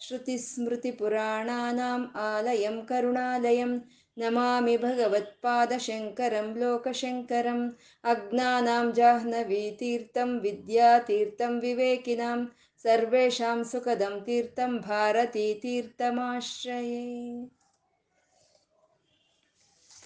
श्रुतिस्मृतिपुराणानाम् आलयं करुणालयं नमामि भगवत्पादशङ्करं लोकशङ्करम् अज्ञानां जाह्नवीतीर्थं विद्यातीर्थं विवेकिनां सर्वेषां सुखदं तीर्थं भारतीतीर्थमाश्रये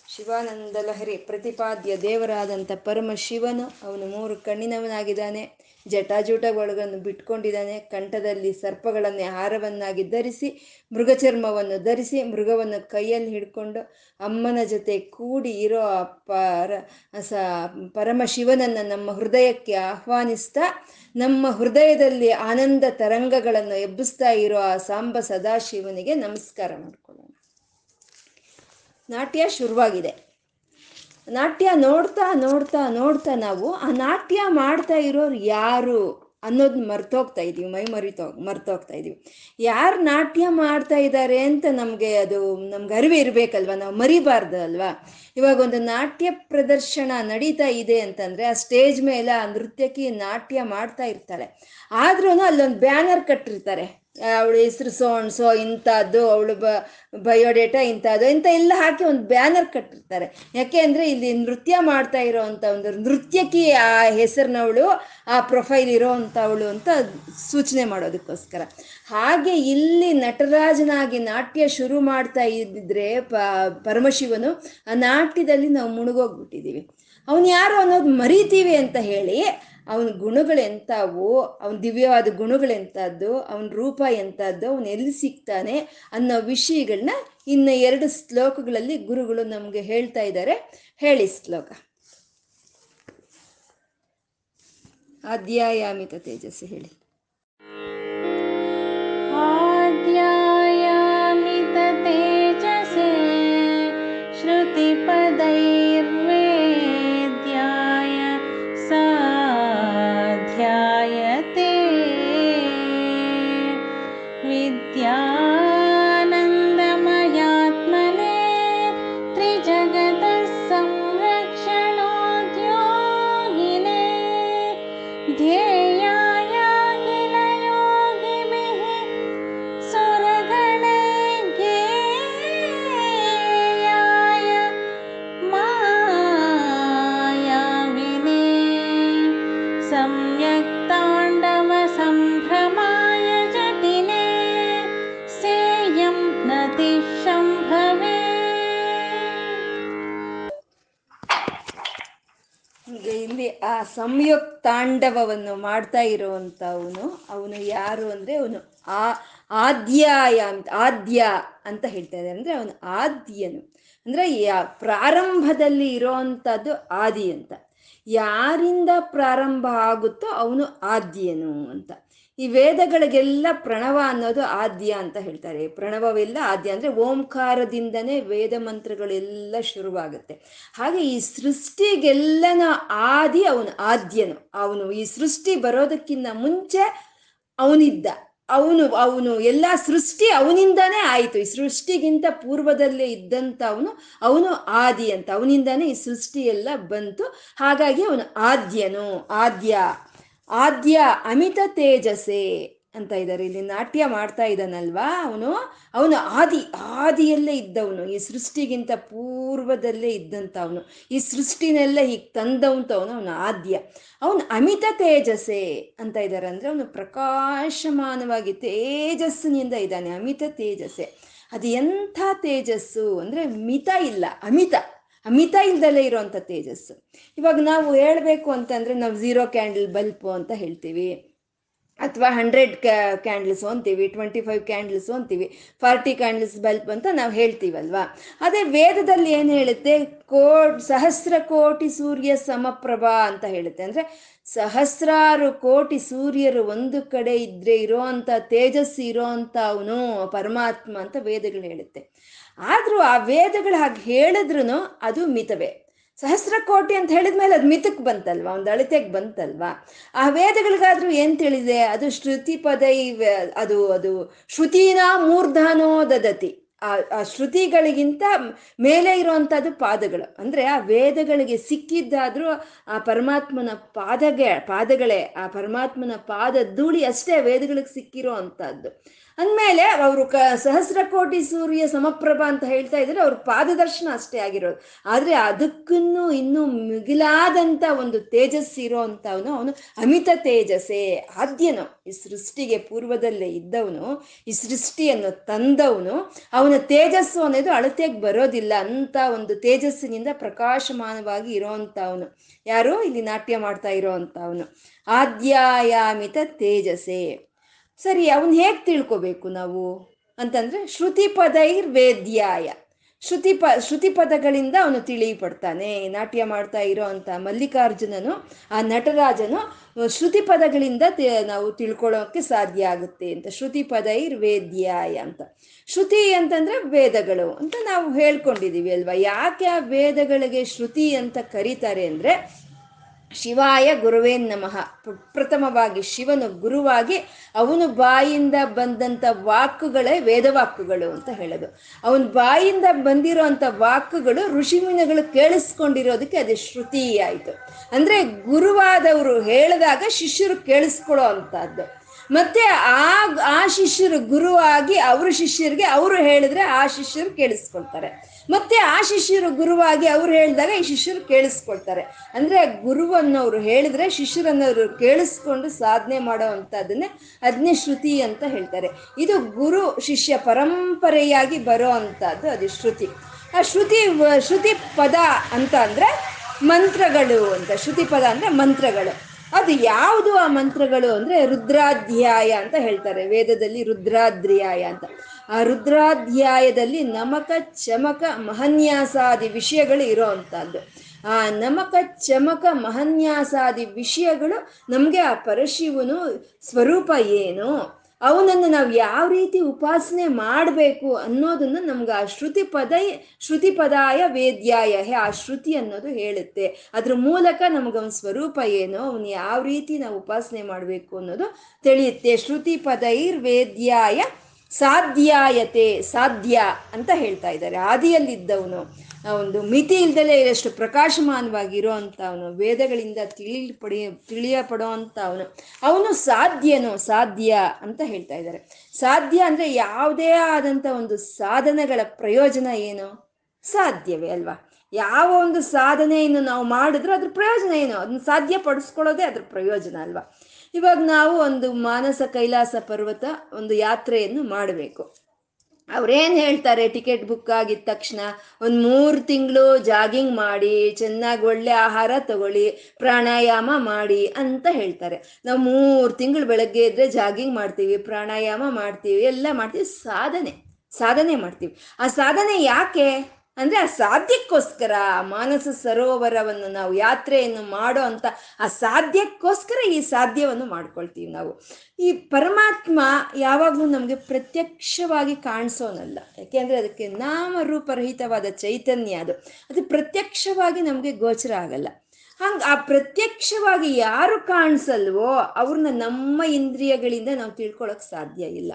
ಶಿವಾನಂದ ಲಹರಿ ಪ್ರತಿಪಾದ್ಯ ದೇವರಾದಂಥ ಪರಮ ಶಿವನು ಅವನು ಮೂರು ಕಣ್ಣಿನವನಾಗಿದ್ದಾನೆ ಜಟಾಜೂಟಗಳನ್ನು ಬಿಟ್ಕೊಂಡಿದ್ದಾನೆ. ಕಂಠದಲ್ಲಿ ಸರ್ಪಗಳನ್ನೇ ಹಾರವನ್ನಾಗಿ ಧರಿಸಿ, ಮೃಗಚರ್ಮವನ್ನು ಧರಿಸಿ, ಮೃಗವನ್ನು ಕೈಯಲ್ಲಿ ಹಿಡ್ಕೊಂಡು ಅಮ್ಮನ ಜೊತೆ ಕೂಡಿ ಇರೋ ಪರ, ಸ ಪರಮಶಿವನನ್ನು ನಮ್ಮ ಹೃದಯಕ್ಕೆ ಆಹ್ವಾನಿಸ್ತಾ, ನಮ್ಮ ಹೃದಯದಲ್ಲಿ ಆನಂದ ತರಂಗಗಳನ್ನು ಎಬ್ಬಿಸ್ತಾ ಇರೋ ಆ ಸಾಂಬ ಸದಾಶಿವನಿಗೆ ನಮಸ್ಕಾರ ಮಾಡ್ಕೊಳ್ಳೋಣ. ನಾಟ್ಯ ಶುರುವಾಗಿದೆ. ನಾಟ್ಯ ನೋಡ್ತಾ ನೋಡ್ತಾ ನೋಡ್ತಾ ನಾವು ಆ ನಾಟ್ಯ ಮಾಡ್ತಾ ಇರೋರು ಯಾರು ಅನ್ನೋದು ಮರ್ತೋಗ್ತಾ ಇದೀವಿ, ಮೈ ಮರಿತೋ, ಮರ್ತೋಗ್ತಾ ಇದೀವಿ. ಯಾರು ನಾಟ್ಯ ಮಾಡ್ತಾ ಇದ್ದಾರೆ ಅಂತ ನಮಗೆ ಅದು ನಮ್ಗೆ ಅರಿವೆ ಇರಬೇಕಲ್ವಾ? ನಾವು ಮರಿಬಾರ್ದು ಅಲ್ವಾ? ಇವಾಗ ಒಂದು ನಾಟ್ಯ ಪ್ರದರ್ಶನ ನಡೀತಾ ಇದೆ ಅಂತಂದ್ರೆ ಆ ಸ್ಟೇಜ್ ಮೇಲೆ ಆ ನೃತ್ಯಕ್ಕೆ ನಾಟ್ಯ ಮಾಡ್ತಾ ಇರ್ತಾಳೆ ಆದ್ರೂ ಅಲ್ಲೊಂದು ಬ್ಯಾನರ್ ಕಟ್ಟಿರ್ತಾರೆ. ಅವಳ ಹೆಸರು ಸೋಣಸೋ ಇಂಥದ್ದು, ಅವಳು ಬ, ಬಯೋಡೇಟಾ ಇಂಥದ್ದು, ಇಂಥ ಎಲ್ಲ ಹಾಕಿ ಒಂದು ಬ್ಯಾನರ್ ಕಟ್ಟಿರ್ತಾರೆ. ಯಾಕೆ ಅಂದರೆ ಇಲ್ಲಿ ನೃತ್ಯ ಮಾಡ್ತಾ ಇರೋವಂಥ ಒಂದು ನೃತ್ಯಕ್ಕೆ ಆ ಹೆಸರಿನವಳು, ಆ ಪ್ರೊಫೈಲ್ ಇರೋವಂಥವಳು ಅಂತ ಸೂಚನೆ ಮಾಡೋದಕ್ಕೋಸ್ಕರ. ಹಾಗೆ ಇಲ್ಲಿ ನಟರಾಜನಾಗಿ ನಾಟ್ಯ ಶುರು ಮಾಡ್ತಾ ಇದ್ದಿದ್ರೆ ಪ, ಪರಮಶಿವನು ಆ ನಾಟ್ಯದಲ್ಲಿ ನಾವು ಮುಳುಗೋಗ್ಬಿಟ್ಟಿದ್ದೀವಿ. ಅವನು ಯಾರು ಅನ್ನೋದು ಮರಿತೀವಿ ಅಂತ ಹೇಳಿ ಅವನ ಗುಣಗಳೆಂಥವು ಅವನ ದಿವ್ಯವಾದ ಗುಣಗಳೆಂಥದ್ದು ಅವನ ರೂಪ ಎಂಥದ್ದು ಅವನು ಎಲ್ಲಿ ಸಿಗ್ತಾನೆ ಅನ್ನೋ ವಿಷಯಗಳನ್ನ ಇನ್ನು ಎರಡು ಶ್ಲೋಕಗಳಲ್ಲಿ ಗುರುಗಳು ನಮಗೆ ಹೇಳ್ತಾ ಇದ್ದಾರೆ. ಹೇಳಿ ಶ್ಲೋಕ. ಅಧ್ಯಾಯಾಮಿತ ತೇಜಸ್ಸು ಹೇಳಿ. ಇಲ್ಲಿ ಆ ಸಂಯುಕ್ತ ಮಾಡ್ತಾ ಇರುವಂಥವನು. ಅವನು ಯಾರು ಅಂದರೆ ಅವನು ಆ ಆದ್ಯಾಯ ಆದ್ಯ ಅಂತ ಹೇಳ್ತಾ ಇದ್ದಾರೆ. ಅಂದರೆ ಅವನು ಆದ್ಯನು. ಅಂದರೆ ಯಾ ಪ್ರಾರಂಭದಲ್ಲಿ ಇರೋವಂಥದ್ದು ಆದಿ ಅಂತ. ಯಾರಿಂದ ಪ್ರಾರಂಭ ಆಗುತ್ತೋ ಅವನು ಆದ್ಯನು ಅಂತ. ಈ ವೇದಗಳಿಗೆಲ್ಲ ಪ್ರಣವ ಅನ್ನೋದು ಆದ್ಯ ಅಂತ ಹೇಳ್ತಾರೆ. ಪ್ರಣವವೆಲ್ಲ ಆದ್ಯ ಅಂದರೆ ಓಂಕಾರದಿಂದನೇ ವೇದ ಮಂತ್ರಗಳೆಲ್ಲ ಶುರುವಾಗುತ್ತೆ. ಹಾಗೆ ಈ ಸೃಷ್ಟಿಗೆಲ್ಲನ ಆದಿ ಅವನು, ಆದ್ಯನು. ಅವನು ಈ ಸೃಷ್ಟಿ ಬರೋದಕ್ಕಿಂತ ಮುಂಚೆ ಅವನಿದ್ದ. ಅವನು ಅವನು ಎಲ್ಲ ಸೃಷ್ಟಿ ಅವನಿಂದಾನೇ ಆಯಿತು. ಈ ಸೃಷ್ಟಿಗಿಂತ ಪೂರ್ವದಲ್ಲೇ ಇದ್ದಂಥ ಅವನು ಅವನು ಆದಿ ಅಂತ. ಅವನಿಂದಾನೇ ಈ ಸೃಷ್ಟಿ ಎಲ್ಲ ಬಂತು. ಹಾಗಾಗಿ ಅವನು ಆದ್ಯನು, ಆದ್ಯ. ಆದ್ಯ ಅಮಿತ ತೇಜಸೆ ಅಂತ ಇದ್ದಾರೆ ಇಲ್ಲಿ ನಾಟ್ಯ ಮಾಡ್ತಾ ಇದ್ದಾನಲ್ವಾ ಅವನು? ಅವನು ಆದಿ, ಆದಿಯಲ್ಲೇ ಇದ್ದವನು. ಈ ಸೃಷ್ಟಿಗಿಂತ ಪೂರ್ವದಲ್ಲೇ ಇದ್ದಂಥ ಅವನು. ಈ ಸೃಷ್ಟಿನೆಲ್ಲ ಹೀಗೆ ತಂದವಂತವನು ಅವನು ಆದ್ಯ. ಅವನು ಅಮಿತ ತೇಜಸ್ಸೆ ಅಂತ ಇದ್ದಾರೆ ಅಂದರೆ ಅವನು ಪ್ರಕಾಶಮಾನವಾಗಿ ತೇಜಸ್ಸಿನಿಂದ ಇದ್ದಾನೆ. ಅಮಿತ ತೇಜಸ್ಸೆ ಅದು ಎಂಥ ತೇಜಸ್ಸು ಅಂದರೆ ಮಿತ ಇಲ್ಲ, ಅಮಿತ. ಅಮಿತ ಇಲ್ದಲೇ ಇರೋವಂಥ ತೇಜಸ್ಸು. ಇವಾಗ ನಾವು ಹೇಳಬೇಕು ಅಂತಂದರೆ ನಾವು ಝೀರೋ ಕ್ಯಾಂಡಲ್ ಬಲ್ಪು ಅಂತ ಹೇಳ್ತೀವಿ. ಅಥವಾ ಹಂಡ್ರೆಡ್ ಕ್ಯಾಂಡಲ್ಸ್ ಅಂತೀವಿ ಟ್ವೆಂಟಿ ಫೈವ್ ಕ್ಯಾಂಡಲ್ಸ್ ಅಂತೀವಿ ಫಾರ್ಟಿ ಕ್ಯಾಂಡಲ್ಸ್ ಬಲ್ಪ್ ಅಂತ ನಾವು ಹೇಳ್ತೀವಲ್ವಾ? ಅದೇ ವೇದದಲ್ಲಿ ಏನು ಹೇಳುತ್ತೆ? ಕೋ ಸಹಸ್ರ ಕೋಟಿ ಸೂರ್ಯ ಸಮಪ್ರಭಾ ಅಂತ ಹೇಳುತ್ತೆ. ಅಂದರೆ ಸಹಸ್ರಾರು ಕೋಟಿ ಸೂರ್ಯರು ಒಂದು ಕಡೆ ಇದ್ರೆ ಇರೋವಂಥ ತೇಜಸ್ಸು ಇರೋ ಅಂಥ ಅವನು ಪರಮಾತ್ಮ ಅಂತ ವೇದಗಳು ಹೇಳುತ್ತೆ. ಆದರೂ ಆ ವೇದಗಳು ಹಾಗೆ ಹೇಳಿದ್ರು ಅದು ಮಿತವೇ. ಸಹಸ್ರ ಕೋಟಿ ಅಂತ ಹೇಳಿದ್ಮೇಲೆ ಅದು ಮಿತಕ್ಕೆ ಬಂತಲ್ವಾ? ಒಂದು ಅಳತೆಗೆ ಬಂತಲ್ವಾ? ಆ ವೇದಗಳಿಗಾದ್ರೂ ಏನ್ ತಿಳಿದೆ? ಅದು ಶ್ರುತಿ ಪದೈ ಅದು ಅದು ಶ್ರುತಿನ ಮೂರ್ಧನೋ ದದತಿ. ಆ ಆ ಶ್ರುತಿಗಳಿಗಿಂತ ಮೇಲೆ ಇರುವಂಥದ್ದು ಪಾದಗಳು. ಅಂದ್ರೆ ಆ ವೇದಗಳಿಗೆ ಸಿಕ್ಕಿದ್ದಾದ್ರೂ ಆ ಪರಮಾತ್ಮನ ಪಾದಗೆ, ಪಾದಗಳೇ, ಆ ಪರಮಾತ್ಮನ ಪಾದ ಧೂಳಿ ಅಷ್ಟೇ ವೇದಗಳಿಗೆ ಸಿಕ್ಕಿರೋ ಅಂಥದ್ದು. ಅಂದಮೇಲೆ ಅವರು ಕ ಸಹಸ್ರ ಕೋಟಿ ಸೂರ್ಯ ಸಮಪ್ರಭ ಅಂತ ಹೇಳ್ತಾ ಇದ್ರೆ ಅವ್ರ ಪಾದದರ್ಶನ ಅಷ್ಟೇ ಆಗಿರೋದು. ಆದರೆ ಅದಕ್ಕೂ ಇನ್ನೂ ಮಿಗಿಲಾದಂಥ ಒಂದು ತೇಜಸ್ಸು ಇರೋ ಅಂಥವನು ಅವನು ಅಮಿತ ತೇಜಸ್ಸೇ. ಆದ್ಯನು ಈ ಸೃಷ್ಟಿಗೆ ಪೂರ್ವದಲ್ಲೇ ಇದ್ದವನು, ಈ ಸೃಷ್ಟಿಯನ್ನು ತಂದವನು, ಅವನ ತೇಜಸ್ಸು ಅನ್ನೋದು ಅಳತೆಗೆ ಬರೋದಿಲ್ಲ ಅಂತ ಒಂದು ತೇಜಸ್ಸಿನಿಂದ ಪ್ರಕಾಶಮಾನವಾಗಿ ಇರೋವಂಥವನು ಯಾರು? ಇಲ್ಲಿ ನಾಟ್ಯ ಮಾಡ್ತಾ ಇರೋ ಅಂಥವನು ಆದ್ಯಾಯಾಮಿತ ತೇಜಸ್ಸೇ. ಸರಿ, ಅವನ್ ಹೇಗೆ ತಿಳ್ಕೊಬೇಕು ನಾವು? ಅಂತಂದ್ರೆ ಶ್ರುತಿ ಪದೈರ್ ವೇದ್ಯಾಯ ಶ್ರುತಿ ಪ ಶ್ರುತಿ ಪದಗಳಿಂದ ಅವನು ತಿಳಿಪಡ್ತಾನೆ ನಾಟ್ಯ ಮಾಡ್ತಾ ಇರೋ ಅಂತ ಮಲ್ಲಿಕಾರ್ಜುನನು, ಆ ನಟರಾಜನು ಶ್ರುತಿ ಪದಗಳಿಂದ ನಾವು ತಿಳ್ಕೊಳ್ಳೋಕೆ ಸಾಧ್ಯ ಆಗುತ್ತೆ ಅಂತ. ಶ್ರುತಿ ಪದೈರ್ ವೇದ್ಯಾಯ ಅಂತ. ಶ್ರುತಿ ಅಂತಂದ್ರೆ ವೇದಗಳು ಅಂತ ನಾವು ಹೇಳ್ಕೊಂಡಿದೀವಿ ಅಲ್ವಾ? ಯಾಕೆ ಆ ವೇದಗಳಿಗೆ ಶ್ರುತಿ ಅಂತ ಕರೀತಾರೆ ಅಂದ್ರೆ ಶಿವಾಯ ಗುರುವೇ ನಮಃ. ಪ್ರಥಮವಾಗಿ ಶಿವನು ಗುರುವಾಗಿ ಅವನು ಬಾಯಿಂದ ಬಂದಂಥ ವಾಕುಗಳೇ ವೇದವಾಕುಗಳು ಅಂತ ಹೇಳೋದು. ಅವನ ಬಾಯಿಂದ ಬಂದಿರೋ ಅಂಥ ವಾಕುಗಳು ಋಷಿಮುನಿಗಳು ಕೇಳಿಸ್ಕೊಂಡಿರೋದಕ್ಕೆ ಅದು ಶ್ರುತಿ ಆಯಿತು ಅಂದರೆ ಗುರುವಾದವರು ಹೇಳಿದಾಗ ಶಿಷ್ಯರು ಕೇಳಿಸ್ಕೊಳ್ಳೋ ಅಂಥದ್ದು. ಮತ್ತೆ ಆ ಆ ಶಿಷ್ಯರು ಗುರುವಾಗಿ ಅವರು ಶಿಷ್ಯರಿಗೆ ಅವರು ಹೇಳಿದ್ರೆ ಆ ಶಿಷ್ಯರು ಕೇಳಿಸ್ಕೊಳ್ತಾರೆ. ಮತ್ತೆ ಆ ಶಿಷ್ಯರು ಗುರುವಾಗಿ ಅವ್ರು ಹೇಳಿದಾಗ ಈ ಶಿಷ್ಯರು ಕೇಳಿಸ್ಕೊಳ್ತಾರೆ. ಅಂದ್ರೆ ಗುರುವನ್ನವರು ಹೇಳಿದ್ರೆ ಶಿಷ್ಯರನ್ನವರು ಕೇಳಿಸ್ಕೊಂಡು ಸಾಧನೆ ಮಾಡೋ ಅಂತದನ್ನೇ ಅದನ್ನೇ ಶ್ರುತಿ ಅಂತ ಹೇಳ್ತಾರೆ. ಇದು ಗುರು ಶಿಷ್ಯ ಪರಂಪರೆಯಾಗಿ ಬರೋ ಅಂತದ್ದು ಅದು ಶ್ರುತಿ. ಆ ಶ್ರುತಿ ಶ್ರುತಿ ಪದ ಅಂತ ಅಂದ್ರೆ ಮಂತ್ರಗಳು ಅಂತ. ಶ್ರುತಿ ಪದ ಅಂದ್ರೆ ಮಂತ್ರಗಳು. ಅದು ಯಾವುದು ಆ ಮಂತ್ರಗಳು ಅಂದ್ರೆ ರುದ್ರಾಧ್ಯಾಯ ಅಂತ ಹೇಳ್ತಾರೆ. ವೇದದಲ್ಲಿ ರುದ್ರಾಧ್ಯಾಯ ಅಂತ. ಆ ರುದ್ರಾಧ್ಯಾಯದಲ್ಲಿ ನಮಕ ಚಮಕ ಮಹನ್ಯಾಸಾದಿ ವಿಷಯಗಳು ಇರೋ ಅಂಥದ್ದು. ಆ ನಮಕ ಚಮಕ ಮಹನ್ಯಾಸಾದಿ ವಿಷಯಗಳು ನಮಗೆ ಆ ಪರಶಿವನು ಸ್ವರೂಪ ಏನು? ಅವನನ್ನು ನಾವು ಯಾವ ರೀತಿ ಉಪಾಸನೆ ಮಾಡಬೇಕು ಅನ್ನೋದನ್ನು ನಮ್ಗೆ ಆ ಶ್ರುತಿ ಪದ, ಶ್ರುತಿ ಪದಾಯ ವೇದ್ಯಾಯ ಆ ಶ್ರುತಿ ಅನ್ನೋದು ಹೇಳುತ್ತೆ. ಅದ್ರ ಮೂಲಕ ನಮ್ಗೆ ಅವನ ಸ್ವರೂಪ ಏನು? ಅವನು ಯಾವ ರೀತಿ ನಾವು ಉಪಾಸನೆ ಮಾಡಬೇಕು ಅನ್ನೋದು ತಿಳಿಯುತ್ತೆ. ಶ್ರುತಿ ಪದೈರ್ ವೇದ್ಯಾಯ ಸಾಧ್ಯಾಯತೆ, ಸಾಧ್ಯ ಅಂತ ಹೇಳ್ತಾ ಇದ್ದಾರೆ. ಆದಿಯಲ್ಲಿದ್ದವನು ಒಂದು ಮಿತಿ ಇಲ್ದಲೇ ಎಷ್ಟು ಪ್ರಕಾಶಮಾನವಾಗಿರೋ ಅಂಥವನು ವೇದಗಳಿಂದ ತಿಳಿ ಪಡಿ ತಿಳಿಯಪಡೋ ಅಂತ ಅವನು ಅವನು ಸಾಧ್ಯನು, ಸಾಧ್ಯ ಅಂತ ಹೇಳ್ತಾ ಇದ್ದಾರೆ. ಸಾಧ್ಯ ಅಂದ್ರೆ ಯಾವುದೇ ಆದಂಥ ಒಂದು ಸಾಧನೆಗಳ ಪ್ರಯೋಜನ ಏನು? ಸಾಧ್ಯವೇ ಅಲ್ವಾ? ಯಾವ ಒಂದು ಸಾಧನೆಯನ್ನು ನಾವು ಮಾಡಿದ್ರೂ ಅದ್ರ ಪ್ರಯೋಜನ ಏನು? ಅದನ್ನ ಸಾಧ್ಯ ಪಡಿಸ್ಕೊಳ್ಳೋದೇ ಅದ್ರ ಪ್ರಯೋಜನ ಅಲ್ವಾ? ಇವಾಗ ನಾವು ಒಂದು ಮಾನಸ ಕೈಲಾಸ ಪರ್ವತ ಒಂದು ಯಾತ್ರೆಯನ್ನು ಮಾಡಬೇಕು. ಅವ್ರೇನು ಹೇಳ್ತಾರೆ? ಟಿಕೆಟ್ ಬುಕ್ ಆಗಿದ ತಕ್ಷಣ ಒಂದು ಮೂರು ತಿಂಗಳು ಜಾಗಿಂಗ್ ಮಾಡಿ, ಚೆನ್ನಾಗಿ ಒಳ್ಳೆ ಆಹಾರ ತಗೊಳ್ಳಿ, ಪ್ರಾಣಾಯಾಮ ಮಾಡಿ ಅಂತ ಹೇಳ್ತಾರೆ. ನಾವು ಮೂರು ತಿಂಗಳು ಬೆಳಗ್ಗೆ ಇದ್ರೆ ಜಾಗಿಂಗ್ ಮಾಡ್ತೀವಿ, ಪ್ರಾಣಾಯಾಮ ಮಾಡ್ತೀವಿ, ಎಲ್ಲ ಮಾಡ್ತೀವಿ. ಸಾಧನೆ ಸಾಧನೆ ಮಾಡ್ತೀವಿ. ಆ ಸಾಧನೆ ಯಾಕೆ? ಅಂದ್ರೆ ಆ ಸಾಧ್ಯಕ್ಕೋಸ್ಕರ ಆ ಮಾನಸ ಸರೋವರವನ್ನು ನಾವು ಯಾತ್ರೆಯನ್ನು ಮಾಡೋ ಅಂತ ಆ ಸಾಧ್ಯಕ್ಕೋಸ್ಕರ ಈ ಸಾಧ್ಯವನ್ನು ಮಾಡ್ಕೊಳ್ತೀವಿ ನಾವು. ಈ ಪರಮಾತ್ಮ ಯಾವಾಗಲೂ ನಮಗೆ ಪ್ರತ್ಯಕ್ಷವಾಗಿ ಕಾಣಿಸೋನಲ್ಲ. ಯಾಕೆಂದ್ರೆ ಅದಕ್ಕೆ ನಾಮರೂಪರಹಿತವಾದ ಚೈತನ್ಯ ಅದು. ಅದು ಪ್ರತ್ಯಕ್ಷವಾಗಿ ನಮಗೆ ಗೋಚರ ಆಗಲ್ಲ. ಹಂಗ ಆ ಪ್ರತ್ಯಕ್ಷವಾಗಿ ಯಾರು ಕಾಣಿಸಲ್ವೋ ಅವ್ರನ್ನ ನಮ್ಮ ಇಂದ್ರಿಯಗಳಿಂದ ನಾವು ತಿಳ್ಕೊಳಕ್ ಸಾಧ್ಯ ಇಲ್ಲ.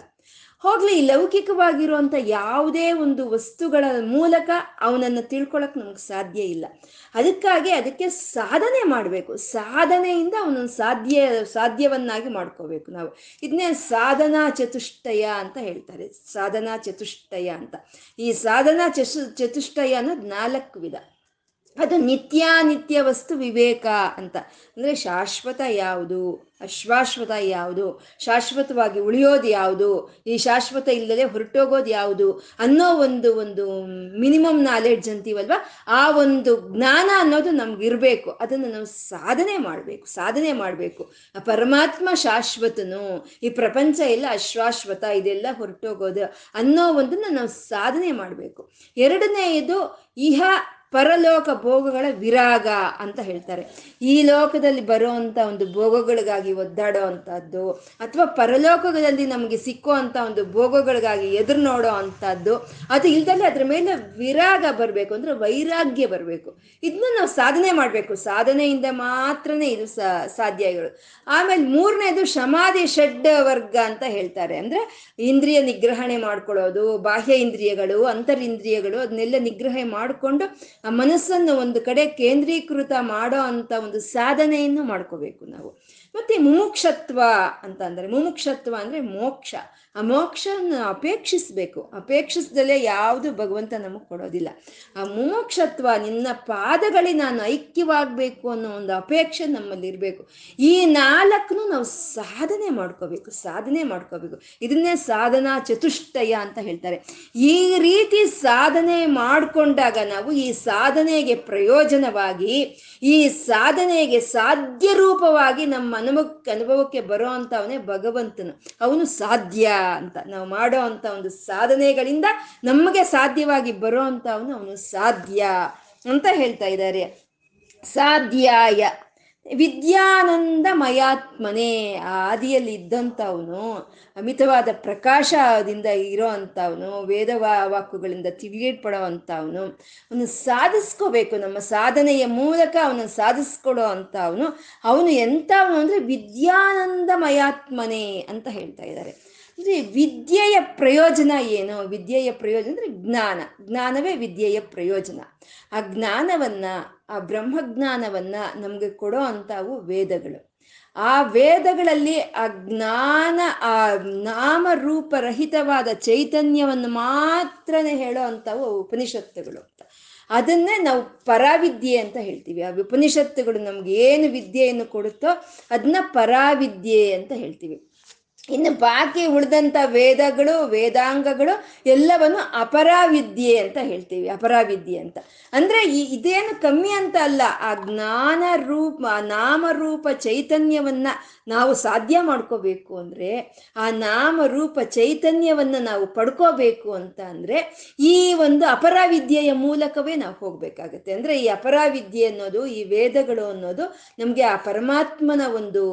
ಹೋಗ್ಲಿ, ಲೌಕಿಕವಾಗಿರುವಂಥ ಯಾವುದೇ ಒಂದು ವಸ್ತುಗಳ ಮೂಲಕ ಅವನನ್ನು ತಿಳ್ಕೊಳಕ್ ನಮ್ಗೆ ಸಾಧ್ಯ ಇಲ್ಲ. ಅದಕ್ಕಾಗಿ ಅದಕ್ಕೆ ಸಾಧನೆ ಮಾಡಬೇಕು. ಸಾಧನೆಯಿಂದ ಅವನನ್ನು ಸಾಧ್ಯ, ಸಾಧ್ಯವನ್ನಾಗಿ ಮಾಡ್ಕೋಬೇಕು ನಾವು. ಇದನ್ನೇ ಸಾಧನಾ ಚತುಷ್ಟಯ ಅಂತ ಹೇಳ್ತಾರೆ. ಸಾಧನಾ ಚತುಷ್ಟಯ ಅಂತ. ಈ ಸಾಧನಾ ಚತು ಚತುಷ್ಟಯ ಅನ್ನೋದು ನಾಲ್ಕು ವಿಧ. ಅದು ನಿತ್ಯಾನಿತ್ಯ ವಸ್ತು ವಿವೇಕ ಅಂತ. ಅಂದರೆ ಶಾಶ್ವತ ಯಾವುದು? ಅಶ್ವಾಶ್ವತ ಯಾವುದು? ಶಾಶ್ವತವಾಗಿ ಉಳಿಯೋದು ಯಾವುದು? ಈ ಶಾಶ್ವತ ಇಲ್ಲದೆ ಹೊರಟೋಗೋದು ಯಾವುದು? ಅನ್ನೋ ಒಂದು ಒಂದು ಮಿನಿಮಮ್ ನಾಲೆಡ್ಜ್ ಅಂತೀವಲ್ವ? ಆ ಒಂದು ಜ್ಞಾನ ಅನ್ನೋದು ನಮ್ಗೆ ಇರಬೇಕು ಅದನ್ನು ನಾವು ಸಾಧನೆ ಮಾಡಬೇಕು ಸಾಧನೆ ಮಾಡಬೇಕು. ಪರಮಾತ್ಮ ಶಾಶ್ವತನು, ಈ ಪ್ರಪಂಚ ಎಲ್ಲ ಅಶ್ವಾಶ್ವತ, ಇದೆಲ್ಲ ಹೊರಟೋಗೋದು ಅನ್ನೋ ಒಂದನ್ನು ನಾವು ಸಾಧನೆ ಮಾಡಬೇಕು. ಎರಡನೆಯದು, ಇಹ ಪರಲೋಕ ಭೋಗಗಳ ವಿರಾಗ ಅಂತ ಹೇಳ್ತಾರೆ. ಈ ಲೋಕದಲ್ಲಿ ಬರುವಂಥ ಒಂದು ಭೋಗಗಳಿಗಾಗಿ ಒದ್ದಾಡೋ ಅಂಥದ್ದು ಅಥವಾ ಪರಲೋಕದಲ್ಲಿ ನಮಗೆ ಸಿಕ್ಕೋ ಒಂದು ಭೋಗಗಳಿಗಾಗಿ ಎದುರು ನೋಡೋ ಅಂಥದ್ದು ಅದು ಇಲ್ದಲ್ಲಿ ಅದ್ರ ಮೇಲೆ ವಿರಾಗ ಬರಬೇಕು, ಅಂದರೆ ವೈರಾಗ್ಯ ಬರಬೇಕು. ಇದನ್ನ ನಾವು ಸಾಧನೆ ಮಾಡಬೇಕು. ಸಾಧನೆಯಿಂದ ಮಾತ್ರನೇ ಇದು ಸಾಧ್ಯ ಇರೋದು ಆಮೇಲೆ ಮೂರನೇದು ಸಮಾಧಿ ಷಡ್ ವರ್ಗ ಅಂತ ಹೇಳ್ತಾರೆ. ಅಂದರೆ ಇಂದ್ರಿಯ ನಿಗ್ರಹಣೆ ಮಾಡ್ಕೊಳ್ಳೋದು, ಬಾಹ್ಯ ಇಂದ್ರಿಯಗಳು, ಅಂತರಿಂದ್ರಿಯಗಳು, ಅದನ್ನೆಲ್ಲ ನಿಗ್ರಹ ಮಾಡಿಕೊಂಡು ಮನಸ್ಸನ್ನು ಒಂದು ಕಡೆ ಕೇಂದ್ರೀಕೃತ ಮಾಡೋ ಅಂತ ಒಂದು ಸಾಧನೆಯನ್ನು ಮಾಡ್ಕೋಬೇಕು ನಾವು. ಮತ್ತೆ ಮುಮುಕ್ಷತ್ವ ಅಂತ ಅಂದ್ರೆ ಮುಮುಕ್ಷತ್ವ ಅಂದ್ರೆ ಮೋಕ್ಷ. ಆ ಮೋಕ್ಷನ ಅಪೇಕ್ಷಿಸ್ಬೇಕು. ಅಪೇಕ್ಷಿಸ್ದಲೇ ಯಾವುದು ಭಗವಂತ ನಮಗೆ ಕೊಡೋದಿಲ್ಲ. ಆ ಮೋಕ್ಷತ್ವ ನಿನ್ನ ಪಾದಗಳಿ ನಾನು ಐಕ್ಯವಾಗಬೇಕು ಅನ್ನೋ ಒಂದು ಅಪೇಕ್ಷೆ ನಮ್ಮಲ್ಲಿ ಇರಬೇಕು. ಈ ನಾಲ್ಕನ್ನು ನಾವು ಸಾಧನೆ ಮಾಡ್ಕೋಬೇಕು ಸಾಧನೆ ಮಾಡ್ಕೋಬೇಕು. ಇದನ್ನೇ ಸಾಧನಾ ಚತುಷ್ಟಯ ಅಂತ ಹೇಳ್ತಾರೆ. ಈ ರೀತಿ ಸಾಧನೆ ಮಾಡಿಕೊಂಡಾಗ ನಾವು ಈ ಸಾಧನೆಗೆ ಪ್ರಯೋಜನವಾಗಿ, ಈ ಸಾಧನೆಗೆ ಸಾಧ್ಯ ರೂಪವಾಗಿ ನಮ್ಮ ಅನುಭವಕ್ಕೆ ಅನುಭವಕ್ಕೆ ಬರೋ ಅಂಥವನೇ ಭಗವಂತನು. ಅವನು ಸಾಧ್ಯ. ಅಂತ. ನಾವು ಮಾಡೋ ಅಂತ ಒಂದು ಸಾಧನೆಗಳಿಂದ ನಮಗೆ ಸಾಧ್ಯವಾಗಿ ಬರೋ ಅಂತ ಅವನು ಸಾಧ್ಯ ಅಂತ ಹೇಳ್ತಾ ಇದ್ದಾರೆ. ಸಾಧ್ಯಾಯ. ವಿದ್ಯಾನಂದಮಯಾತ್ಮನೇ. ಆ ಆದಿಯಲ್ಲಿ ಇದ್ದಂಥವನು, ಅಮಿತವಾದ ಪ್ರಕಾಶದಿಂದ ಇರೋ ಅಂಥವನು ವೇದ ವಾಕುಗಳಿಂದ ತಿಳಿಯಲ್ಪಡೋ ಅಂಥವನು ಅವನು ಸಾಧಿಸ್ಕೋಬೇಕು. ನಮ್ಮ ಸಾಧನೆಯ ಮೂಲಕ ಅವನು ಸಾಧಿಸ್ಕೊಡೋ ಅಂಥವನು ಅವನು ಎಂಥವನು ಅಂದರೆ ವಿದ್ಯಾನಂದಮಯಾತ್ಮನೇ ಅಂತ ಹೇಳ್ತಾ ಇದ್ದಾರೆ. ಅಂದರೆ ವಿದ್ಯೆಯ ಪ್ರಯೋಜನ ಏನು? ವಿದ್ಯೆಯ ಪ್ರಯೋಜನ ಅಂದರೆ ಜ್ಞಾನ. ಜ್ಞಾನವೇ ವಿದ್ಯೆಯ ಪ್ರಯೋಜನ. ಆ ಜ್ಞಾನವನ್ನು, ಆ ಬ್ರಹ್ಮಜ್ಞಾನವನ್ನ ನಮಗೆ ಕೊಡೋ ಅಂಥವು ವೇದಗಳು. ಆ ವೇದಗಳಲ್ಲಿ ಆ ಜ್ಞಾನ, ಆ ನಾಮರೂಪರಹಿತವಾದ ಚೈತನ್ಯವನ್ನು ಮಾತ್ರನೇ ಹೇಳೋ ಅಂಥವು ಉಪನಿಷತ್ತುಗಳು ಅಂತ. ಅದನ್ನೇ ನಾವು ಪರಾವಿದ್ಯೆ ಅಂತ ಹೇಳ್ತೀವಿ. ಆ ಉಪನಿಷತ್ತುಗಳು ನಮ್ಗೆ ಏನು ವಿದ್ಯೆಯನ್ನು ಕೊಡುತ್ತೋ ಅದನ್ನ ಪರಾವಿದ್ಯೆ ಅಂತ ಹೇಳ್ತೀವಿ. ಇನ್ನು ಬಾಕಿ ಉಳಿದಂಥ ವೇದಗಳು, ವೇದಾಂಗಗಳು ಎಲ್ಲವನ್ನು ಅಪರಾವಿದ್ಯೆ ಅಂತ ಹೇಳ್ತೀವಿ, ಅಪರಾವಿದ್ಯೆ ಅಂತ. ಅಂದರೆ ಈ ಇದೇನು ಕಮ್ಮಿ ಅಂತ ಅಲ್ಲ, ಆ ಜ್ಞಾನ ರೂಪ, ನಾಮರೂಪ ಚೈತನ್ಯವನ್ನು ನಾವು ಸಾಧ್ಯ ಮಾಡ್ಕೋಬೇಕು ಅಂದರೆ, ಆ ನಾಮರೂಪ ಚೈತನ್ಯವನ್ನು ನಾವು ಪಡ್ಕೋಬೇಕು ಅಂತ ಅಂದರೆ, ಈ ಒಂದು ಅಪರಾವಿದ್ಯೆಯ ಮೂಲಕವೇ ನಾವು ಹೋಗಬೇಕಾಗತ್ತೆ. ಅಂದರೆ ಈ ಅಪರಾವಿದ್ಯೆ ಅನ್ನೋದು, ಈ ವೇದಗಳು ಅನ್ನೋದು ನಮಗೆ ಆ ಪರಮಾತ್ಮನ ಒಂದು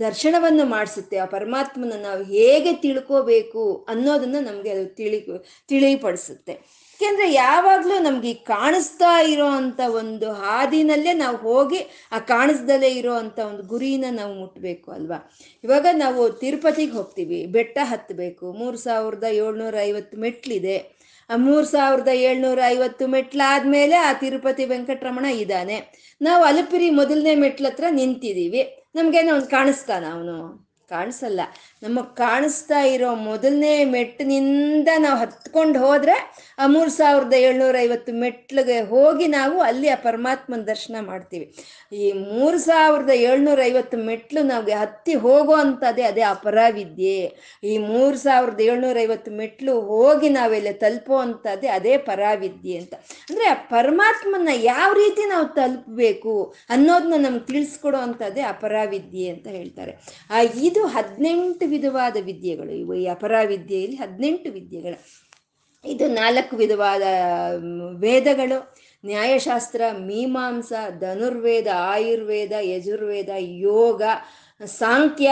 ದರ್ಶನವನ್ನು ಮಾಡಿಸುತ್ತೆ. ಆ ಪರಮಾತ್ಮನ ನಾವು ಹೇಗೆ ತಿಳ್ಕೋಬೇಕು ಅನ್ನೋದನ್ನ ನಮಗೆ ಅದು ತಿಳಿ, ತಿಳಿಪಡಿಸುತ್ತೆ. ಯಾಕೆಂದ್ರೆ ಯಾವಾಗಲೂ ನಮ್ಗೆ ಕಾಣಿಸ್ತಾ ಇರೋ ಅಂತ ಒಂದು ಹಾದಿನಲ್ಲೇ ನಾವು ಹೋಗಿ ಆ ಕಾಣಿಸ್ದಲೇ ಇರೋ ಅಂತ ಒಂದು ಗುರಿನ ನಾವು ಮುಟ್ಟಬೇಕು ಅಲ್ವಾ? ಇವಾಗ ನಾವು ತಿರುಪತಿಗೆ ಹೋಗ್ತೀವಿ. ಬೆಟ್ಟ ಹತ್ತಬೇಕು. ಮೂರು ಸಾವಿರದ ಏಳ್ನೂರ ಐವತ್ತು ಮೆಟ್ಲಿದೆ. ಆ ಮೂರು ಸಾವಿರದ ಏಳ್ನೂರ ಐವತ್ತು ಮೆಟ್ಲಾದ್ಮೇಲೆ ಆ ತಿರುಪತಿ ವೆಂಕಟರಮಣ ಇದ್ದಾನೆ. ನಾವು ಅಲಪಿರಿ ಮೊದಲನೇ ಮೆಟ್ಲತ್ರ ನಿಂತಿದ್ದೀವಿ. ನಮ್ಗೇನೋ ಒಂದು ಕಾಣಿಸ್ತಾನ ಅವನು. ಕಾಣಿಸಲ್ಲ. ನಮಗೆ ಕಾಣಿಸ್ತಾ ಇರೋ ಮೊದಲನೇ ಮೆಟ್ಟಿನಿಂದ ನಾವು ಹತ್ಕೊಂಡು ಹೋದ್ರೆ ಆ ಮೂರು ಸಾವಿರದ ಏಳ್ನೂರ ಐವತ್ತು ಮೆಟ್ಲಿಗೆ ಹೋಗಿ ನಾವು ಅಲ್ಲಿ ಆ ಪರಮಾತ್ಮನ ದರ್ಶನ ಮಾಡ್ತೀವಿ. ಈ ಮೂರು ಸಾವಿರದ ಏಳ್ನೂರ ಐವತ್ತು ಮೆಟ್ಲು ನಮಗೆ ಹತ್ತಿ ಹೋಗೋ ಅಂಥದ್ದೇ ಅದೇ ಅಪರಾವಿದ್ಯೆ. ಈ ಮೂರು ಸಾವಿರದ ಏಳ್ನೂರ ಐವತ್ತು ಮೆಟ್ಲು ಹೋಗಿ ನಾವೆಲ್ಲ ತಲುಪೋ ಅಂಥದ್ದೇ ಅದೇ ಪರಾವಿದ್ಯೆ ಅಂತ. ಅಂದರೆ ಆ ಪರಮಾತ್ಮನ ಯಾವ ರೀತಿ ನಾವು ತಲುಪಬೇಕು ಅನ್ನೋದನ್ನ ನಮ್ಗೆ ತಿಳಿಸ್ಕೊಡೋ ಅಂಥದ್ದೇ ಅಪರಾವಿದ್ಯೆ ಅಂತ ಹೇಳ್ತಾರೆ. ಇದು ಹದಿನೆಂಟು ವಿಧವಾದ ವಿದ್ಯೆಗಳು. ಇವು ಈ ಅಪರಾವಿದ್ಯೆಯಲ್ಲಿ ಹದಿನೆಂಟು ವಿದ್ಯೆಗಳು. ಇದು ನಾಲ್ಕು ವಿಧವಾದ ವೇದಗಳು. ನ್ಯಾಯಶಾಸ್ತ್ರ, ಮೀಮಾಂಸ, ಧನುರ್ವೇದ, ಆಯುರ್ವೇದ, ಯಜುರ್ವೇದ, ಯೋಗ, ಸಾಂಖ್ಯ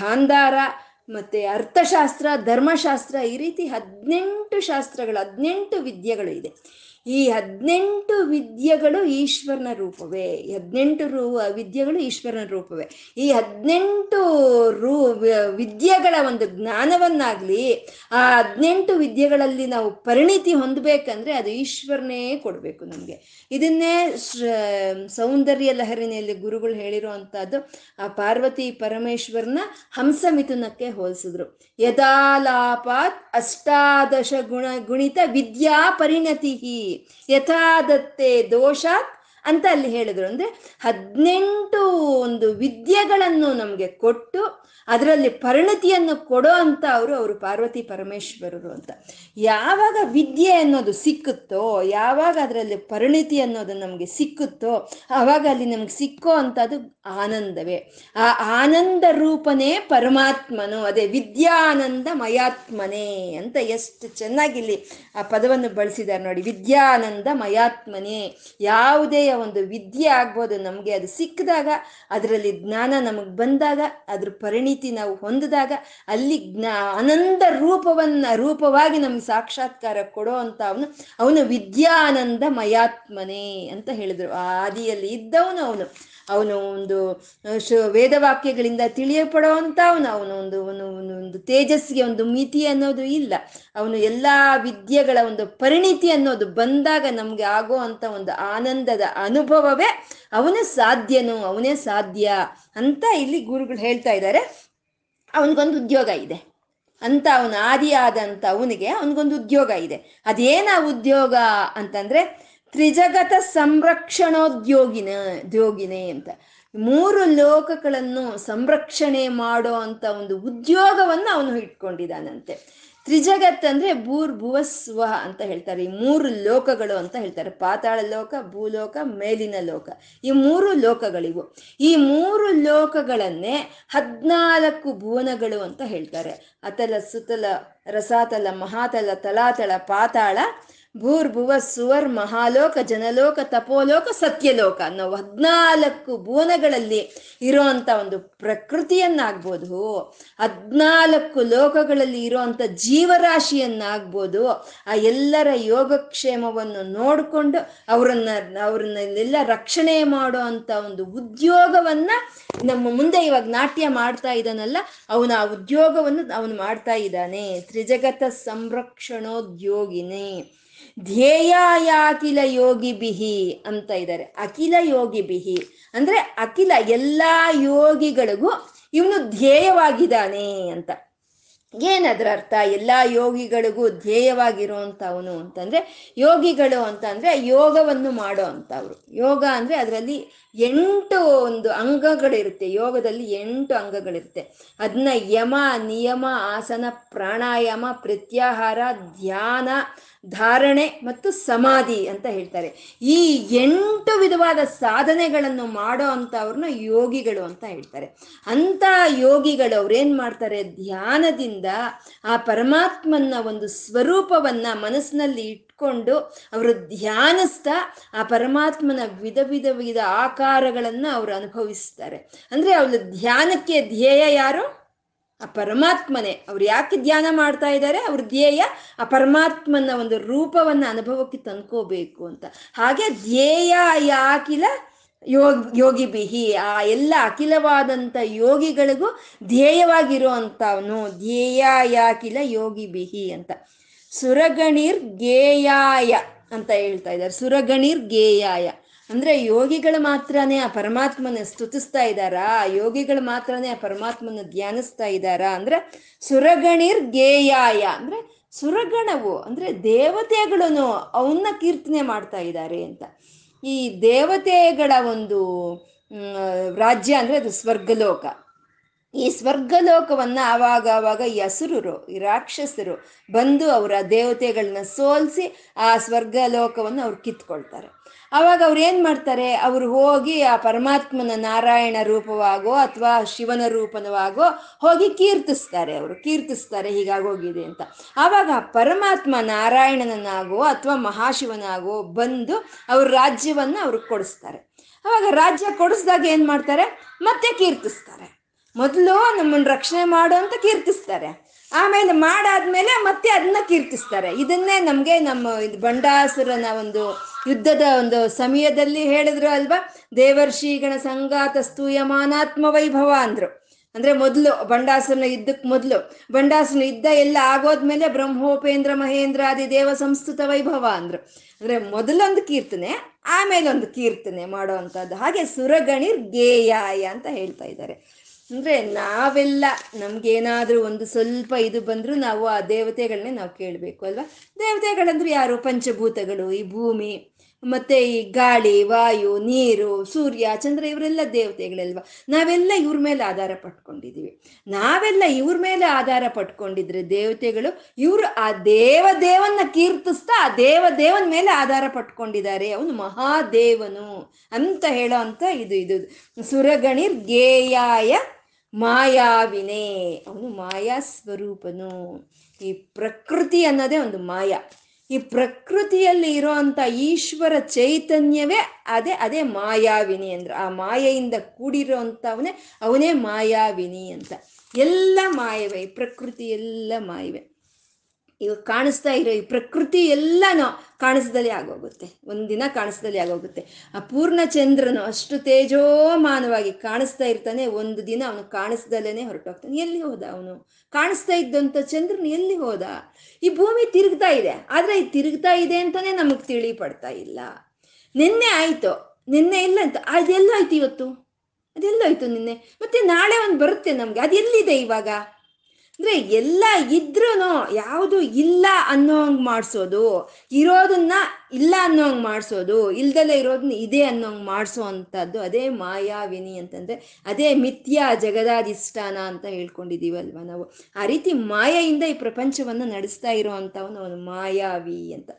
ಗಾಂಧಾರ ಮತ್ತು ಅರ್ಥಶಾಸ್ತ್ರ, ಧರ್ಮಶಾಸ್ತ್ರ ಈ ರೀತಿ ಹದಿನೆಂಟು ಶಾಸ್ತ್ರಗಳು, ಹದಿನೆಂಟು ವಿದ್ಯೆಗಳು ಇದೆ. ಈ ಹದಿನೆಂಟು ವಿದ್ಯೆಗಳು ಈಶ್ವರನ ರೂಪವೇ. ಹದಿನೆಂಟು ರೂ, ವಿದ್ಯೆಗಳು ಈಶ್ವರನ ರೂಪವೇ. ಈ ಹದಿನೆಂಟು ರೂ ವಿದ್ಯೆಗಳ ಒಂದು ಜ್ಞಾನವನ್ನಾಗ್ಲಿ, ಆ ಹದಿನೆಂಟು ವಿದ್ಯೆಗಳಲ್ಲಿ ನಾವು ಪರಿಣಿತಿ ಹೊಂದಬೇಕಂದ್ರೆ ಅದು ಈಶ್ವರನೇ ಕೊಡಬೇಕು ನಮಗೆ. ಇದನ್ನೇ ಸೌಂದರ್ಯ ಲಹರಿನಲ್ಲಿ ಗುರುಗಳು ಹೇಳಿರುವಂಥದ್ದು, ಆ ಪಾರ್ವತಿ ಪರಮೇಶ್ವರನ ಹಂಸ ಮಿಥುನಕ್ಕೆ ಹೋಲಿಸಿದ್ರು. ಯದಾಲಾಪಾತ್ ಅಷ್ಟಾದಶ ಗುಣ, ಗುಣಿತ ವಿದ್ಯಾ ಪರಿಣತಿ ಯಥಾದತ್ತೆ ದೋಷಾತ್ ಅಂತ ಅಲ್ಲಿ ಹೇಳಿದ್ರು. ಅಂದ್ರೆ ಹದಿನೆಂಟು ಒಂದು ವಿದ್ಯೆಗಳನ್ನು ನಮಗೆ ಕೊಟ್ಟು ಅದರಲ್ಲಿ ಪರಿಣತಿಯನ್ನು ಕೊಡೋ ಅಂತ ಅವರು ಅವರು ಪಾರ್ವತಿ ಪರಮೇಶ್ವರರು ಅಂತ. ಯಾವಾಗ ವಿದ್ಯೆ ಅನ್ನೋದು ಸಿಕ್ಕುತ್ತೋ, ಯಾವಾಗ ಅದರಲ್ಲಿ ಪರಿಣಿತಿ ಅನ್ನೋದು ನಮಗೆ ಸಿಕ್ಕುತ್ತೋ ಆವಾಗ ಅಲ್ಲಿ ನಮ್ಗೆ ಸಿಕ್ಕೋ ಅಂತದ್ದು ಆನಂದವೇ. ಆ ಆನಂದ ರೂಪನೇ ಪರಮಾತ್ಮನು, ಅದೇ ವಿದ್ಯಾನಂದ ಮಯಾತ್ಮನೇ ಅಂತ ಎಷ್ಟು ಚೆನ್ನಾಗಿ ಇಲ್ಲಿ ಆ ಪದವನ್ನು ಬಳಸಿದ್ದಾರೆ ನೋಡಿ. ವಿದ್ಯಾನಂದ ಮಯಾತ್ಮನೇ, ಯಾವುದೇ ಒಂದು ವಿದ್ಯೆ ಆಗ್ಬೋದು, ನಮಗೆ ಅದು ಸಿಕ್ಕಿದಾಗ, ಅದರಲ್ಲಿ ಜ್ಞಾನ ನಮಗೆ ಬಂದಾಗ, ಅದ್ರ ಪರಿಣಿತಿ ನಾವು ಹೊಂದಿದಾಗ, ಅಲ್ಲಿ ಜ್ಞಾ ಆನಂದ ರೂಪವನ್ನ, ರೂಪವಾಗಿ ನಮ್ಗೆ ಸಾಕ್ಷಾತ್ಕಾರ ಕೊಡೋ ಅಂತ ಅವನು ಅವನು ವಿದ್ಯಾನಂದ ಮಯಾತ್ಮನೇ ಅಂತ ಹೇಳಿದ್ರು. ಆ ಆದಿಯಲ್ಲಿ ಇದ್ದವನು ಅವನು. ಅವನು ಒಂದು ವೇದವಾಕ್ಯಗಳಿಂದ ತಿಳಿಯಪಡುವಂತ ಅವನು ಅವನು ಒಂದು ಒಂದು ತೇಜಸ್ಸಿಗೆ, ಒಂದು ಮಿತಿ ಅನ್ನೋದು ಇಲ್ಲ. ಅವನು ಎಲ್ಲ ವಿದ್ಯೆಗಳ ಒಂದು ಪರಿಣಿತಿ ಅನ್ನೋದು ಬಂದಾಗ ನಮಗೆ ಆಗೋ ಅಂತ ಒಂದು ಆನಂದದ ಅನುಭವವೇ ಅವನೇ ಸಾಧ್ಯನು, ಅವನೇ ಸಾಧ್ಯ ಅಂತ ಇಲ್ಲಿ ಗುರುಗಳು ಹೇಳ್ತಾ ಇದ್ದಾರೆ. ಅವನಿಗೊಂದು ಉದ್ಯೋಗ ಇದೆ. ಅಂತ ಅವನು ಆದಿಯಾದಂಥ ಅವನಿಗೆ ಅವನಿಗೊಂದು ಉದ್ಯೋಗ ಇದೆ. ಅದೇನ ಉದ್ಯೋಗ ಅಂತಂದ್ರೆ ತ್ರಿಜಗತ ಸಂರಕ್ಷಣೋದ್ಯೋಗಿನ ದ್ಯೋಗಿನೇ ಅಂತ. ಮೂರು ಲೋಕಗಳನ್ನು ಸಂರಕ್ಷಣೆ ಮಾಡೋ ಅಂತ ಒಂದು ಉದ್ಯೋಗವನ್ನು ಅವನು ಇಟ್ಕೊಂಡಿದ್ದಾನಂತೆ. ತ್ರಿಜಗತ್ ಅಂದ್ರೆ ಭೂರ್ ಭುವಸ್ವ ಅಂತ ಹೇಳ್ತಾರೆ. ಈ ಮೂರು ಲೋಕಗಳು ಅಂತ ಹೇಳ್ತಾರೆ. ಪಾತಾಳ ಲೋಕ, ಭೂಲೋಕ, ಮೇಲಿನ ಲೋಕ. ಈ ಮೂರು ಲೋಕಗಳಿವು. ಈ ಮೂರು ಲೋಕಗಳನ್ನೇ ಹದ್ನಾಲ್ಕು ಭುವನಗಳು ಅಂತ ಹೇಳ್ತಾರೆ. ಅತಲ, ಸುತಲ, ರಸಾತಲ, ಮಹಾತಲ, ತಲಾತಳ, ಪಾತಾಳ ಭೂರ್ಭುವ ಸುವರ್ ಮಹಾಲೋಕ ಜನಲೋಕ ತಪೋಲೋಕ ಸತ್ಯಲೋಕ ಅನ್ನೋ ಹದ್ನಾಲ್ಕು ಭುವನಗಳಲ್ಲಿ ಇರೋಂಥ ಒಂದು ಪ್ರಕೃತಿಯನ್ನಾಗ್ಬೋದು, ಹದ್ನಾಲ್ಕು ಲೋಕಗಳಲ್ಲಿ ಇರೋಂಥ ಜೀವರಾಶಿಯನ್ನಾಗ್ಬೋದು, ಆ ಎಲ್ಲರ ಯೋಗಕ್ಷೇಮವನ್ನು ನೋಡಿಕೊಂಡು ಅವರನ್ನ, ಅವ್ರನ್ನೆಲ್ಲ ರಕ್ಷಣೆ ಮಾಡೋ ಅಂತ ಒಂದು ಉದ್ಯೋಗವನ್ನ ನಮ್ಮ ಮುಂದೆ ಇವಾಗ ನಾಟ್ಯ ಮಾಡ್ತಾ ಇದ್ದಾನಲ್ಲ, ಅವನ ಆ ಉದ್ಯೋಗವನ್ನು, ಅವನು ಮಾಡ್ತಾ ಇದ್ದಾನೆ. ತ್ರಿಜಗತ ಸಂರಕ್ಷಣೋದ್ಯೋಗಿನೇ. ಧ್ಯೇಯಾಕಿಲ ಯೋಗಿ ಬಿಹಿ ಅಂತ ಇದ್ದಾರೆ ಅಖಿಲ ಯೋಗಿ ಬಿಹಿ ಅಂದ್ರೆ ಅಖಿಲ ಎಲ್ಲಾ ಯೋಗಿಗಳಿಗೂ ಇವನು ಧ್ಯೇಯವಾಗಿದ್ದಾನೆ ಅಂತ. ಏನದ್ರ ಅರ್ಥ? ಎಲ್ಲ ಯೋಗಿಗಳಿಗೂ ಧ್ಯೇಯವಾಗಿರುವಂಥವನು ಅಂತಂದ್ರೆ ಯೋಗಿಗಳು ಅಂತ ಅಂದ್ರೆ ಯೋಗವನ್ನು ಮಾಡೋ ಯೋಗ ಅಂದ್ರೆ ಅದರಲ್ಲಿ ಎಂಟು ಒಂದು ಅಂಗಗಳಿರುತ್ತೆ. ಯೋಗದಲ್ಲಿ ಎಂಟು ಅಂಗಗಳಿರುತ್ತೆ. ಅದನ್ನ ಯಮ, ನಿಯಮ, ಆಸನ, ಪ್ರಾಣಾಯಾಮ, ಪ್ರತ್ಯಾಹಾರ, ಧ್ಯಾನ, ಧಾರಣೆ ಮತ್ತು ಸಮಾಧಿ ಅಂತ ಹೇಳ್ತಾರೆ. ಈ ಎಂಟು ವಿಧವಾದ ಸಾಧನೆಗಳನ್ನು ಮಾಡೋ ಅಂಥವ್ರನ್ನ ಯೋಗಿಗಳು ಅಂತ ಹೇಳ್ತಾರೆ. ಅಂಥ ಯೋಗಿಗಳು ಅವ್ರೇನ್ ಮಾಡ್ತಾರೆ? ಧ್ಯಾನದಿಂದ ಆ ಪರಮಾತ್ಮನ ಒಂದು ಸ್ವರೂಪವನ್ನ ಮನಸ್ಸಿನಲ್ಲಿ ಇಟ್ಕೊಂಡು ಅವರು ಧ್ಯಾನಿಸ್ತಾ ಆ ಪರಮಾತ್ಮನ ವಿಧ ವಿಧ ವಿಧ ಆಕಾರಗಳನ್ನು ಅವರು ಅನುಭವಿಸ್ತಾರೆ. ಅಂದ್ರೆ ಅವ್ರ ಧ್ಯಾನಕ್ಕೆ ಧ್ಯೇಯ ಯಾರು? ಆ ಪರಮಾತ್ಮನೇ. ಅವ್ರು ಯಾಕೆ ಧ್ಯಾನ ಮಾಡ್ತಾ ಇದ್ದಾರೆ? ಅವ್ರ ಧ್ಯೇಯ ಆ ಪರಮಾತ್ಮನ ಒಂದು ರೂಪವನ್ನು ಅನುಭವಕ್ಕೆ ತಂದ್ಕೋಬೇಕು ಅಂತ. ಹಾಗೆ ಧ್ಯೇಯ ಯಾಕಿಲ? ಯೋಗ ಯೋಗಿ ಬಿಹಿ ಆ ಎಲ್ಲ ಅಖಿಲವಾದಂಥ ಯೋಗಿಗಳಿಗೂ ಧ್ಯೇಯವಾಗಿರುವಂಥವನು. ಧ್ಯೇಯ ಯಾಕಿಲ? ಯೋಗಿ ಬಿಹಿ ಅಂತ. ಸುರಗಣಿರ್ ಗೇಯಾಯ ಅಂತ ಹೇಳ್ತಾ ಇದ್ದಾರೆ. ಸುರಗಣಿರ್ ಗೇಯಾಯ. ಅಂದ್ರೆ ಯೋಗಿಗಳು ಮಾತ್ರನೇ ಆ ಪರಮಾತ್ಮನ ಸ್ತುತಿಸ್ತಾ ಇದ್ದಾರಾ? ಯೋಗಿಗಳು ಮಾತ್ರನೇ ಆ ಪರಮಾತ್ಮನ ಧ್ಯಾನಿಸ್ತಾ ಇದ್ದಾರಾ? ಅಂದ್ರೆ ಸುರಗಣಿರ್ ಗೇಯಾಯ. ಅಂದ್ರೆ ಸುರಗಣವು, ಅಂದ್ರೆ ದೇವತೆಗಳು ಅವನ್ನ ಕೀರ್ತನೆ ಮಾಡ್ತಾ ಇದ್ದಾರೆ ಅಂತ. ಈ ದೇವತೆಗಳ ಒಂದು ರಾಜ್ಯ ಅಂದ್ರೆ ಅದು ಸ್ವರ್ಗಲೋಕ. ಈ ಸ್ವರ್ಗಲೋಕವನ್ನ ಆವಾಗ ಆವಾಗ ಈ ಹಸುರರು ಈ ರಾಕ್ಷಸರು ಬಂದು ಅವರ ದೇವತೆಗಳನ್ನ ಸೋಲಿಸಿ ಆ ಸ್ವರ್ಗಲೋಕವನ್ನು ಅವ್ರು ಕಿತ್ಕೊಳ್ತಾರೆ. ಆವಾಗ ಅವ್ರು ಏನು ಮಾಡ್ತಾರೆ? ಅವರು ಹೋಗಿ ಆ ಪರಮಾತ್ಮನ ನಾರಾಯಣ ರೂಪವಾಗೋ ಅಥವಾ ಶಿವನ ರೂಪನವಾಗೋ ಹೋಗಿ ಕೀರ್ತಿಸ್ತಾರೆ ಅವರು, ಕೀರ್ತಿಸ್ತಾರೆ ಹೀಗಾಗೋಗಿದೆ ಅಂತ. ಆವಾಗ ಪರಮಾತ್ಮ ನಾರಾಯಣನಾಗೋ ಅಥವಾ ಮಹಾಶಿವನಾಗೋ ಬಂದು ಅವ್ರ ರಾಜ್ಯವನ್ನು ಅವ್ರಿಗೆ ಕೊಡಿಸ್ತಾರೆ. ಆವಾಗ ರಾಜ್ಯ ಕೊಡಿಸ್ದಾಗ ಏನು ಮಾಡ್ತಾರೆ? ಮತ್ತೆ ಕೀರ್ತಿಸ್ತಾರೆ. ಮೊದಲು ನಮ್ಮನ್ನು ರಕ್ಷಣೆ ಮಾಡು ಅಂತ ಕೀರ್ತಿಸ್ತಾರೆ. ಆಮೇಲೆ ಮಾಡಾದ್ಮೇಲೆ ಮತ್ತೆ ಅದನ್ನ ಕೀರ್ತಿಸ್ತಾರೆ. ಇದನ್ನೇ ನಮಗೆ ನಮ್ಮ ಇದು ಬಂಡಾಸುರನ ಒಂದು ಯುದ್ಧದ ಒಂದು ಸಮಯದಲ್ಲಿ ಹೇಳಿದ್ರು ಅಲ್ವಾ? ದೇವರ್ಷಿಗಣ ಸಂಗಾತ ಸ್ತೂಯಮಾನಾತ್ಮ ವೈಭವ ಅಂದ್ರು. ಅಂದ್ರೆ ಮೊದಲು ಬಂಡಾಸುರನ ಯುದ್ಧಕ್ಕೆ ಮೊದಲು. ಬಂಡಾಸುರನ ಯುದ್ಧ ಎಲ್ಲ ಆಗೋದ್ಮೇಲೆ ಬ್ರಹ್ಮೋಪೇಂದ್ರ ಮಹೇಂದ್ರ ಆದಿ ದೇವ ಸಂಸ್ಕೃತ ವೈಭವ ಅಂದ್ರು. ಅಂದ್ರೆ ಮೊದಲೊಂದು ಕೀರ್ತನೆ ಆಮೇಲೆ ಒಂದು ಕೀರ್ತನೆ ಮಾಡೋ ಅಂಥದ್ದು. ಹಾಗೆ ಸುರಗಣಿರ್ ಗೇಯಾಯ ಅಂತ ಹೇಳ್ತಾ ಇದ್ದಾರೆ. ಅಂದ್ರೆ ನಾವೆಲ್ಲ ನಮಗೇನಾದರೂ ಒಂದು ಸ್ವಲ್ಪ ಇದು ಬಂದರೂ ನಾವು ಆ ದೇವತೆಗಳನ್ನೇ ನಾವು ಕೇಳಬೇಕು, ಅಲ್ವಾ? ದೇವತೆಗಳಂದ್ರೆ ಯಾರು? ಪಂಚಭೂತಗಳು, ಈ ಭೂಮಿ, ಮತ್ತೆ ಈ ಗಾಳಿ, ವಾಯು, ನೀರು, ಸೂರ್ಯ, ಚಂದ್ರ, ಇವರೆಲ್ಲ ದೇವತೆಗಳಲ್ವಾ? ನಾವೆಲ್ಲ ಇವ್ರ ಮೇಲೆ ಆಧಾರ ಪಟ್ಕೊಂಡಿದೀವಿ ನಾವೆಲ್ಲ ಇವ್ರ ಮೇಲೆ ಆಧಾರ ಪಟ್ಕೊಂಡಿದ್ರೆ ದೇವತೆಗಳು ಇವರು ಆ ದೇವ ದೇವನ್ನ ಕೀರ್ತಿಸ್ತಾ ಆ ದೇವ ದೇವನ ಮೇಲೆ ಆಧಾರ ಪಟ್ಕೊಂಡಿದ್ದಾರೆ. ಅವನು ಮಹಾದೇವನು ಅಂತ ಹೇಳೋ ಅಂತ ಇದು ಇದು. ಸುರಗಣಿರ್ ಗೇಯಾಯ ಮಾಯಾವಿನೇ. ಅವನು ಮಾಯಾ ಸ್ವರೂಪನು. ಈ ಪ್ರಕೃತಿ ಅನ್ನೋದೇ ಒಂದು ಮಾಯಾ. ಈ ಪ್ರಕೃತಿಯಲ್ಲಿ ಇರೋಂಥ ಈಶ್ವರ ಚೈತನ್ಯವೇ ಅದೇ ಅದೇ ಮಾಯಾವಿನಿ ಅಂದ್ರೆ. ಆ ಮಾಯೆಯಿಂದ ಕೂಡಿರೋ ಅಂಥವನೇ ಅವನೇ ಮಾಯಾವಿನಿ ಅಂತ. ಎಲ್ಲ ಮಾಯವೇ ಪ್ರಕೃತಿ ಎಲ್ಲ ಮಾಯವೇ. ಇವಾಗ ಕಾಣಿಸ್ತಾ ಇರೋ ಈ ಪ್ರಕೃತಿ ಎಲ್ಲನೂ ಕಾಣಿಸ್ದಲ್ಲಿ ಆಗೋಗುತ್ತೆ. ಒಂದಿನ ಕಾಣಿಸ್ದಲ್ಲಿ ಆಗೋಗುತ್ತೆ. ಆ ಪೂರ್ಣ ಚಂದ್ರನು ಅಷ್ಟು ತೇಜೋಮಾನವಾಗಿ ಕಾಣಿಸ್ತಾ ಇರ್ತಾನೆ, ಒಂದು ದಿನ ಅವನು ಕಾಣಿಸ್ದಲ್ಲೇ ಹೊರಟೋಗ್ತಾನೆ. ಎಲ್ಲಿ ಹೋದ ಅವನು? ಕಾಣಿಸ್ತಾ ಇದ್ದಂಥ ಚಂದ್ರನು ಎಲ್ಲಿ ಹೋದ? ಈ ಭೂಮಿ ತಿರುಗ್ತಾ ಇದೆ. ಆದರೆ ಈ ತಿರುಗ್ತಾ ಇದೆ ಅಂತಾನೆ ನಮಗೆ ತಿಳಿ ಪಡ್ತಾ ಇಲ್ಲ. ನಿನ್ನೆ ಆಯ್ತು. ನಿನ್ನೆ ಇಲ್ಲ ಅಂತ. ಅದೆಲ್ಲೋಯ್ತು ಇವತ್ತು? ಅದೆಲ್ಲೋಯ್ತು ನಿನ್ನೆ. ಮತ್ತೆ ನಾಳೆ ಒಂದು ಬರುತ್ತೆ ನಮ್ಗೆ. ಅದೆಲ್ಲಿದೆ ಇವಾಗ? ಅಂದ್ರೆ ಎಲ್ಲ ಇದ್ರೂ ಯಾವುದು ಇಲ್ಲ ಅನ್ನೋ ಹಂಗೆ ಮಾಡಿಸೋದು, ಇರೋದನ್ನ ಇಲ್ಲ ಅನ್ನೋ ಹಂಗೆ ಮಾಡಿಸೋದು, ಇಲ್ದಲೆ ಇರೋದನ್ನ ಇದೆ ಅನ್ನೋ ಹಂಗೆ ಮಾಡಿಸೋ ಅಂಥದ್ದು ಅದೇ ಮಾಯಾವಿನಿ ಅಂತಂದ್ರೆ, ಅದೇ ಮಿಥ್ಯಾ ಜಗದಾಧಿಷ್ಠಾನ ಅಂತ ಹೇಳ್ಕೊಂಡಿದ್ದೀವಲ್ವ ನಾವು. ಆ ರೀತಿ ಮಾಯೆಯಿಂದ ಈ ಪ್ರಪಂಚವನ್ನು ನಡೆಸ್ತಾ ಇರೋ ಅವನು ಮಾಯಾವಿ ಅಂತ.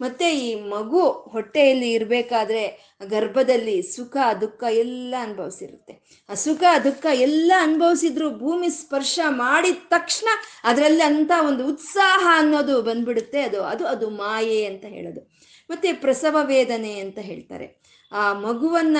ಮತ್ತೆ ಈ ಮಗು ಹೊಟ್ಟೆಯಲ್ಲಿ ಇರಬೇಕಾದ್ರೆ ಗರ್ಭದಲ್ಲಿ ಸುಖ, ದುಃಖ ಎಲ್ಲ ಅನುಭವಿಸಿರುತ್ತೆ. ಆ ಸುಖ, ದುಃಖ ಎಲ್ಲ ಅನುಭವಿಸಿದ್ರು, ಭೂಮಿ ಸ್ಪರ್ಶ ಮಾಡಿದ ತಕ್ಷಣ ಅದರಲ್ಲಿ ಅಂತ ಒಂದು ಉತ್ಸಾಹ ಅನ್ನೋದು ಬಂದ್ಬಿಡುತ್ತೆ. ಅದು ಅದು ಅದು ಮಾಯೆ ಅಂತ ಹೇಳೋದು. ಮತ್ತೆ ಪ್ರಸವ ವೇದನೆ ಅಂತ ಹೇಳ್ತಾರೆ. ಆ ಮಗುವನ್ನ